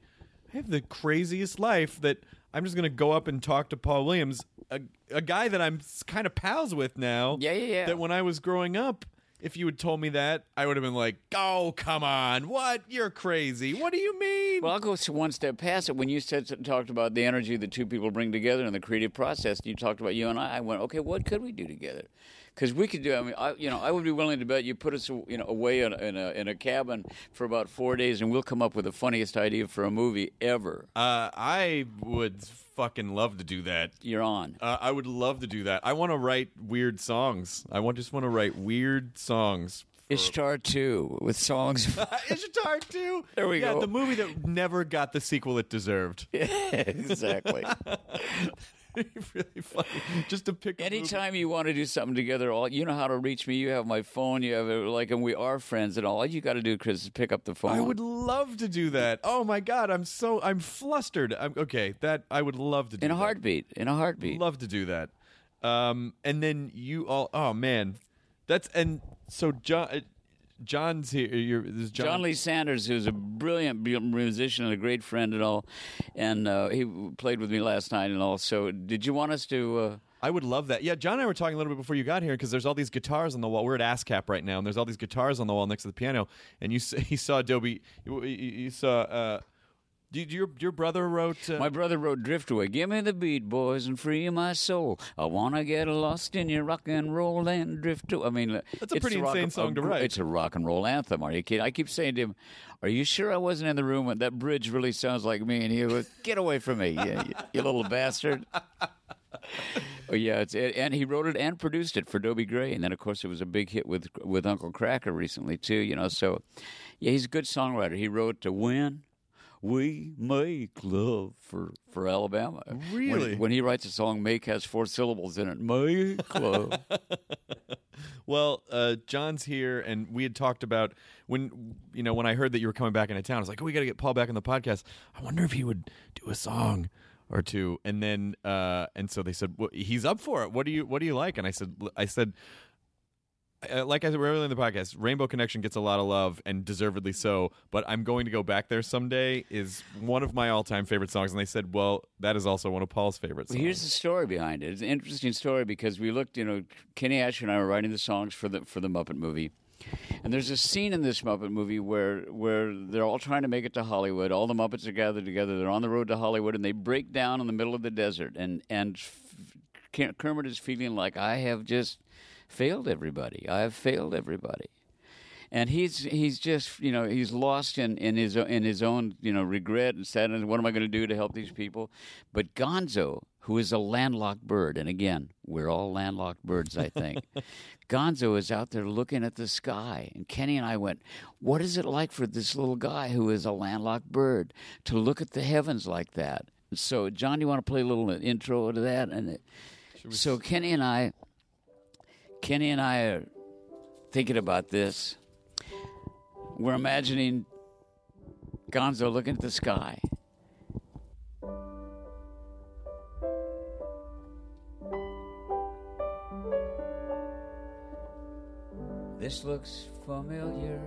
I have the craziest life that I'm just gonna go up and talk to Paul Williams, a, a guy that I'm kind of pals with now. Yeah, yeah, yeah. That when I was growing up, if you had told me that, I would have been like, "Oh, come on, what? You're crazy. What do you mean?" Well, I'll go one step past it. When you said talked about the energy the two people bring together in the creative process, you talked about you and I. I went, okay, what could we do together? Because we could do. I mean, I, you know, I would be willing to bet you put us, you know, away in a, in a in a cabin for about four days, and we'll come up with the funniest idea for a movie ever. uh, I would fucking love to do that. You're on. Uh, I would love to do that. I want to write weird songs. I want just want to write weird songs. Ishtar two with songs. *laughs* Ishtar 2? There we yeah, go. the movie that never got the sequel it deserved. *laughs* exactly. *laughs* *laughs* really funny. Just to pick. Anytime you want to do something together, all you know how to reach me. You have my phone. You have it, like, and we are friends. And all, all you got to do, Chris, is pick up the phone. I would love to do that. Oh my god, I'm so I'm flustered. I'm, okay, that I would love to do in a that. heartbeat. In a heartbeat. Love to do that. Um, and then you all. Oh man, that's and so John. John's here. You're, this is John. John Lee Sanders, who's a brilliant musician and a great friend and all, and uh, he played with me last night and all. So, did you want us to? Uh, I would love that. Yeah, John and I were talking a little bit before you got here because there's all these guitars on the wall. We're at ASCAP right now, and there's all these guitars on the wall next to the piano. And you he *laughs* saw Adobe. You, you- you saw. Uh, did your your brother wrote? Uh, my brother wrote "Driftaway." Give me the beat, boys, and free my soul. I wanna get lost in your rock and roll and drift away. I mean, That's a pretty rock- insane song to write. It's a rock and roll anthem. Are you kidding? I keep saying to him, "Are you sure I wasn't in the room when that bridge really sounds like me?" And he goes, "Get away from me, you, you, you little bastard." *laughs* Oh yeah, it's and he wrote it and produced it for Dobie Gray, and then of course it was a big hit with with Uncle Kracker recently too. You know, so yeah, he's a good songwriter. He wrote to "When We Make Love" for for Alabama. When- Really? when, he writes a song, "Make" has four syllables in it. Make love. *laughs* Well, uh, John's here, and we had talked about when you know when I heard that you were coming back into town. I was like, "Oh, we got to get Paul back on the podcast." I wonder if he would do a song or two, and then uh, and so they said well, he's up for it. What do you What do you like? And I said, I said. Uh, like I said earlier in the podcast, Rainbow Connection gets a lot of love and deservedly so. But I'm going to go back there someday. Is one of my all-time favorite songs, and they said, "Well, that is also one of Paul's favorite songs." Well, here's the story behind it. It's an interesting story because we looked, you know, Kenny Ascher and I were writing the songs for the for the Muppet movie. And there's a scene in this Muppet movie where where they're all trying to make it to Hollywood. All the Muppets are gathered together. They're on the road to Hollywood, and they break down in the middle of the desert. And and Ker- Kermit is feeling like I have just failed everybody. I have failed everybody. And he's he's just you know he's lost in, in his in his own you know regret and sadness. What am I going to do to help these people? But Gonzo, who is a landlocked bird, and again we're all landlocked birds, I think. *laughs* Gonzo is out there looking at the sky, and Kenny and I went, "What is it like for this little guy who is a landlocked bird to look at the heavens like that?" So, John, do you want to play a little intro to that? And so Kenny and I, Kenny and I are thinking about this. We're imagining Gonzo looking at the sky. This looks familiar,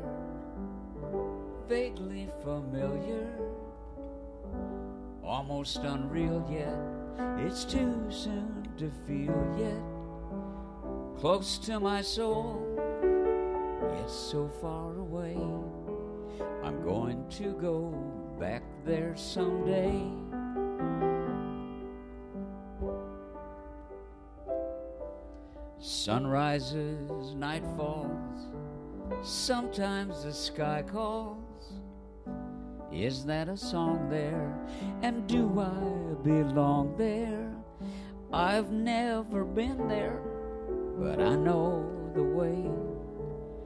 vaguely familiar, almost unreal yet. It's too soon to feel yet. Close to my soul, yet so far away. I'm going to go back there someday. Sun rises, night falls, sometimes the sky calls. Is that a song there? And do I belong there? I've never been there, but I know the way.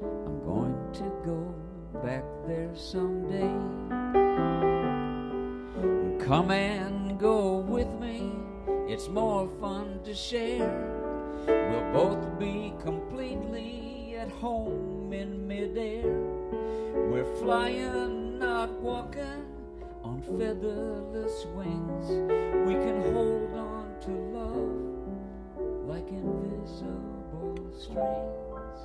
I'm going to go back there someday. Come and go with me, it's more fun to share. We'll both be completely at home in midair. We're flying, not walking on featherless wings. We can hold on to love like invisible strings.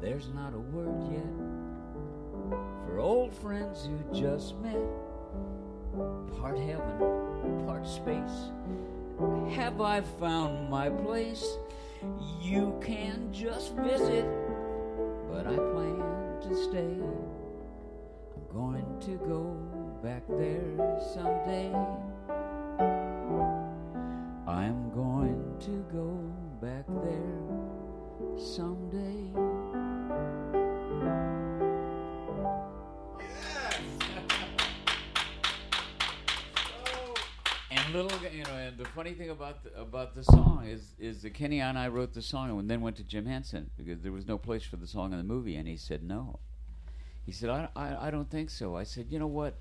There's not a word yet for old friends who just met. part heaven, part space. Have I found my place? You can just visit, but I plan to stay. I'm going to go back there someday. I'm going to go back there someday. *laughs* And little, you know, and the funny thing about the, about the song is is that Kenny and I wrote the song and then went to Jim Henson because there was no place for the song in the movie, and he said no. He said I, I I don't think so. I said you know what,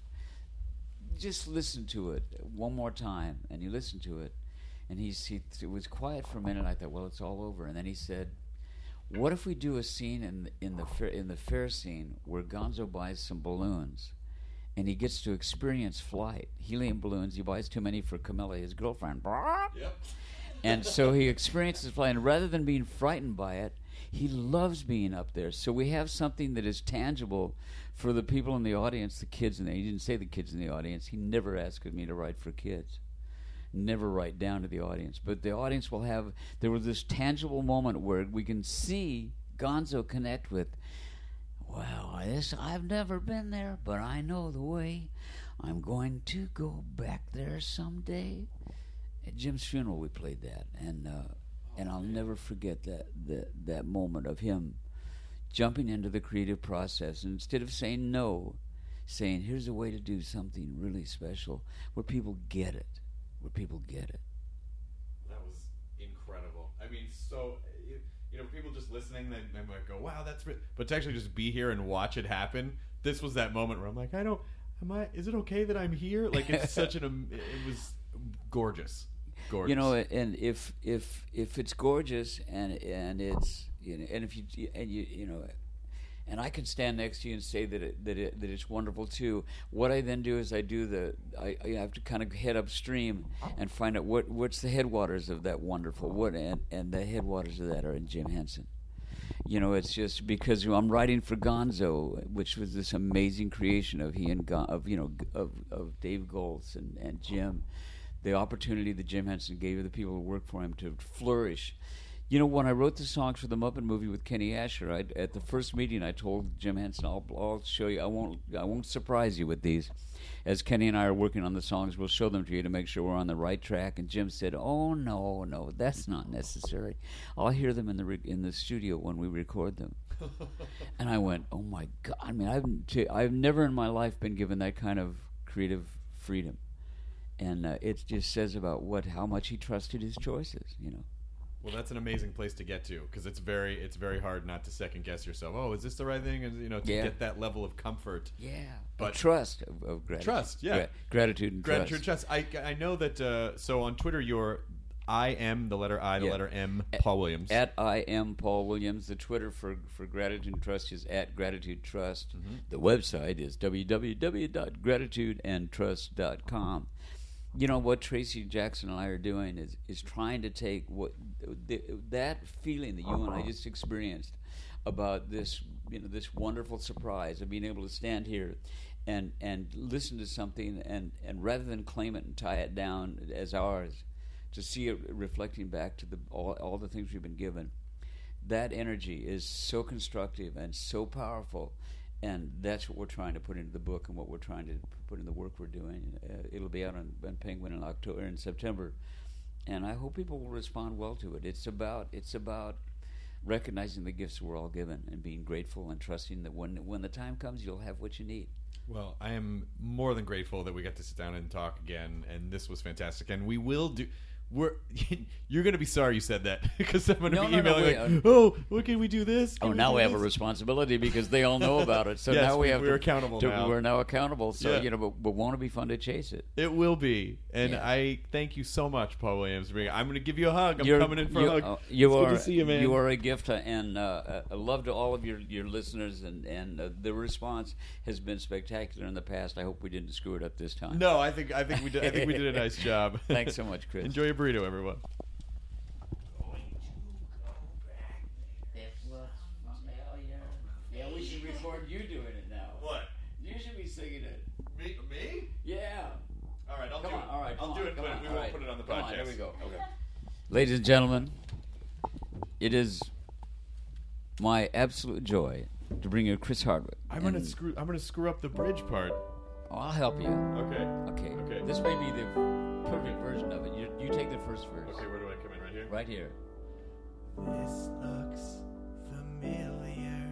just listen to it one more time, and he listened to it, and he's he it was quiet for a minute. I thought well it's all over, and then he said. What if we do a scene in in the fair, in the fair scene where Gonzo buys some balloons, and he gets to experience flight. Helium balloons. He buys too many for Camilla, his girlfriend. Yep. And so he experiences flight, and rather than being frightened by it, he loves being up there. So we have something that is tangible for the people in the audience, the kids in the. He didn't say the kids in the audience. He never asked me to write for kids. Never write down to the audience, but the audience will have. There was this tangible moment where we can see Gonzo connect with well, this I've never been there, but I know the way. I'm going to go back there someday. At Jim's funeral, we played that, and uh, and I'll never forget that that that moment of him jumping into the creative process and instead of saying no, saying here's a way to do something really special where people get it, where people get it. That was incredible. I mean, so you, you know, people just listening, they, they might go, "Wow, that's," re-. but to actually just be here and watch it happen, this was that moment where I'm like, I don't. Am I? Is it okay that I'm here? Like it's such an. It was gorgeous. Gorgeous. You know, and if if if it's gorgeous and and it's you know, and if you and you you know, and I can stand next to you and say that it, that it, that it's wonderful too. What I then do is I do the I, I have to kind of head upstream and find out what what's the headwaters of that wonderful what and and the headwaters of that are in Jim Henson. You know, it's just because I'm writing for Gonzo, which was this amazing creation of he and Gon, of you know of of Dave Goelz and and Jim the opportunity that Jim Henson gave the people who worked for him to flourish. You know, when I wrote the songs for the Muppet movie with Kenny Ascher, I, at the first meeting, I told Jim Henson, "I'll, I'll show you. I won't. I won't surprise you with these." As Kenny and I are working on the songs, we'll show them to you to make sure we're on the right track. And Jim said, "Oh no, no, that's not necessary. I'll hear them in the re- in the studio when we record them." *laughs* and I went, "Oh my god! I mean, I've t- I've never in my life been given that kind of creative freedom." and uh, it just says about what how much he trusted his choices. You know. Well, that's an amazing place to get to because it's very it's very hard not to second guess yourself. Oh, is this the right thing? And you know, to Yeah. get that level of comfort. Yeah, But- trust of, of gratitude. Trust, yeah. Gra- gratitude and Gratitude, trust. trust. I I know that. Uh, so on Twitter, you're I am the letter I, the Yeah. letter M, Paul Williams. At I am Paul Williams. The Twitter for, for Gratitude and Trust is at Gratitude Trust. Mm-hmm. The website is www.gratitudeandtrust.com. You know what Tracey Jackson and I are doing is is trying to take what the, that feeling that you and I just experienced about this you know this wonderful surprise of being able to stand here and and listen to something and and rather than claim it and tie it down as ours to see it reflecting back to the all, all the things we've been given that energy is so constructive and so powerful and that's what we're trying to put into the book and what we're trying to put in the work we're doing uh, it'll be out on, on penguin in october in september and i hope people will respond well to it it's about it's about recognizing the gifts we're all given and being grateful and trusting that when when the time comes you'll have what you need Well, I am more than grateful that we got to sit down and talk again, and this was fantastic. And we will do. We're *laughs* you're gonna be sorry you said that because I'm gonna No, be no, no, emailing wait, like, oh, what can we do this? Oh, Can now we have a responsibility because they all know about it. So *laughs* Yes, now we we- have we're to, accountable to- now. We're now accountable. So Yeah. you know, but, but won't it be fun to chase it? It will be, and Yeah. I thank you so much, Paul Williams. I'm gonna give you a hug. I'm You're- coming in for you, a hug. uh, you It's are good to see you, man. are a gift, uh, and uh, a love to all of your, your listeners. And and uh, the response has been spectacular in the past. I hope we didn't screw it up this time. No, I think I think we did. I think we did a nice *laughs* job. Thanks so much, Chris. Enjoy your burrito, everyone. Yeah, we should record you doing it now. What? You should be singing it. Me? Me? Yeah. Oh, put it on the Come on, podcast. here we go. Okay. *laughs* Ladies and gentlemen, it is my absolute joy to bring you Chris Hardwick. I'm gonna screw. I'm gonna screw up the bridge part. Oh, I'll help you. Okay. Okay. Okay. This may be the perfect version of it. You, you take the first verse. Okay. Where do I come in? Right here. Right here. This looks familiar,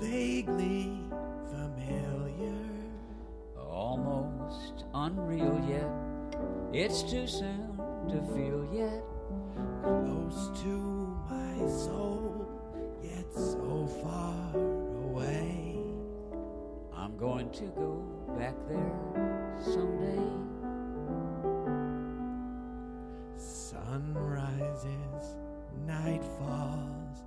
vaguely familiar. Almost unreal yet. It's too soon to feel yet. Close to my soul, yet so far away. I'm going to go back there someday. Sun rises, night falls.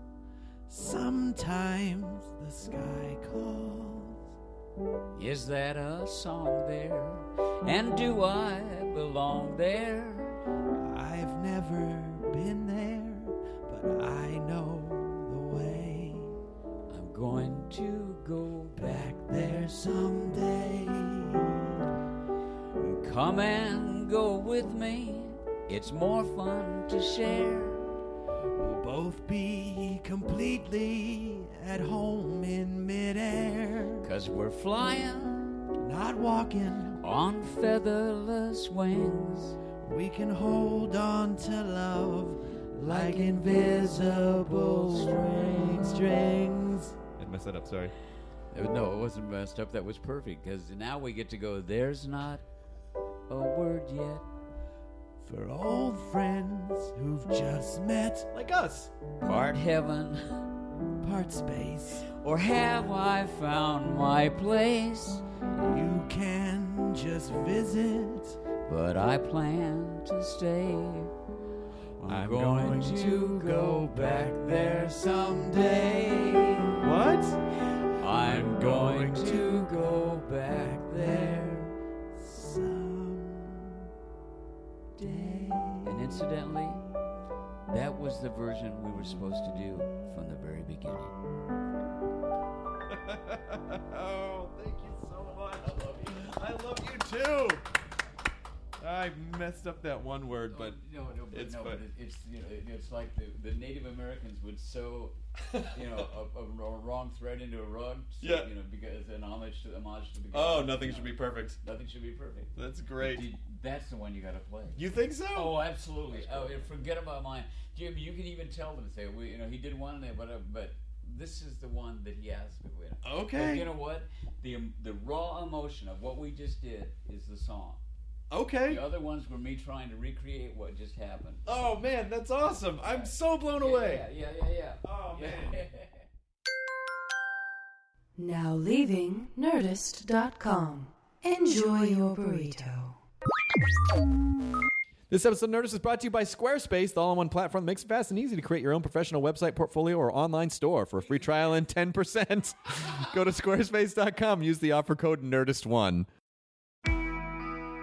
Sometimes the sky calls. Is that a song there? And do I belong there? I've never been there, but I know the way. I'm going to go Back there someday. Come and go with me. It's more fun to share. We'll both be completely at home in midair. Cause we're flying Not walking, on featherless wings. we can hold on to love like invisible string strings. I messed that up. Sorry. Uh, No, it wasn't messed up. That was perfect. Because now we get to go, there's not a word yet. For old friends who've just met, like us, Part heaven, part space. or have I found my place? You can just visit. But I plan to stay. I'm going to go back there someday. What? I'm going to go back incidentally, that was the version we were supposed to do from the very beginning. *laughs* oh, thank you so much. I love you. I love you too. I messed up that one word, but no, no, but it's no, but it's you know, it's like the, the Native Americans would sew, you know, *laughs* a, a, a wrong thread into a rug. So, Yeah. You know, because an homage to homage to the. oh, nothing should know. be perfect. Nothing should be perfect. That's great. Dude, that's the one you got to play. You think so? Oh, absolutely. Oh, forget about mine. Jim, you can even tell them to say, we, you know, he did one, there, but uh, but this is the one that he asked me. with. Okay. But you know what? The um, the raw emotion of what we just did is the song. Okay. The other ones were me trying to recreate what just happened. Oh man, that's awesome! I'm so blown Yeah, away. Yeah, yeah, yeah, yeah. Oh man. *laughs* Now leaving Nerdist.com. Enjoy your burrito. This episode of Nerdist is brought to you by Squarespace, the all-in-one platform that makes it fast and easy to create your own professional website, portfolio, or online store. For a free trial and 10%, *laughs* go to squarespace.com. Use the offer code NERDIST1.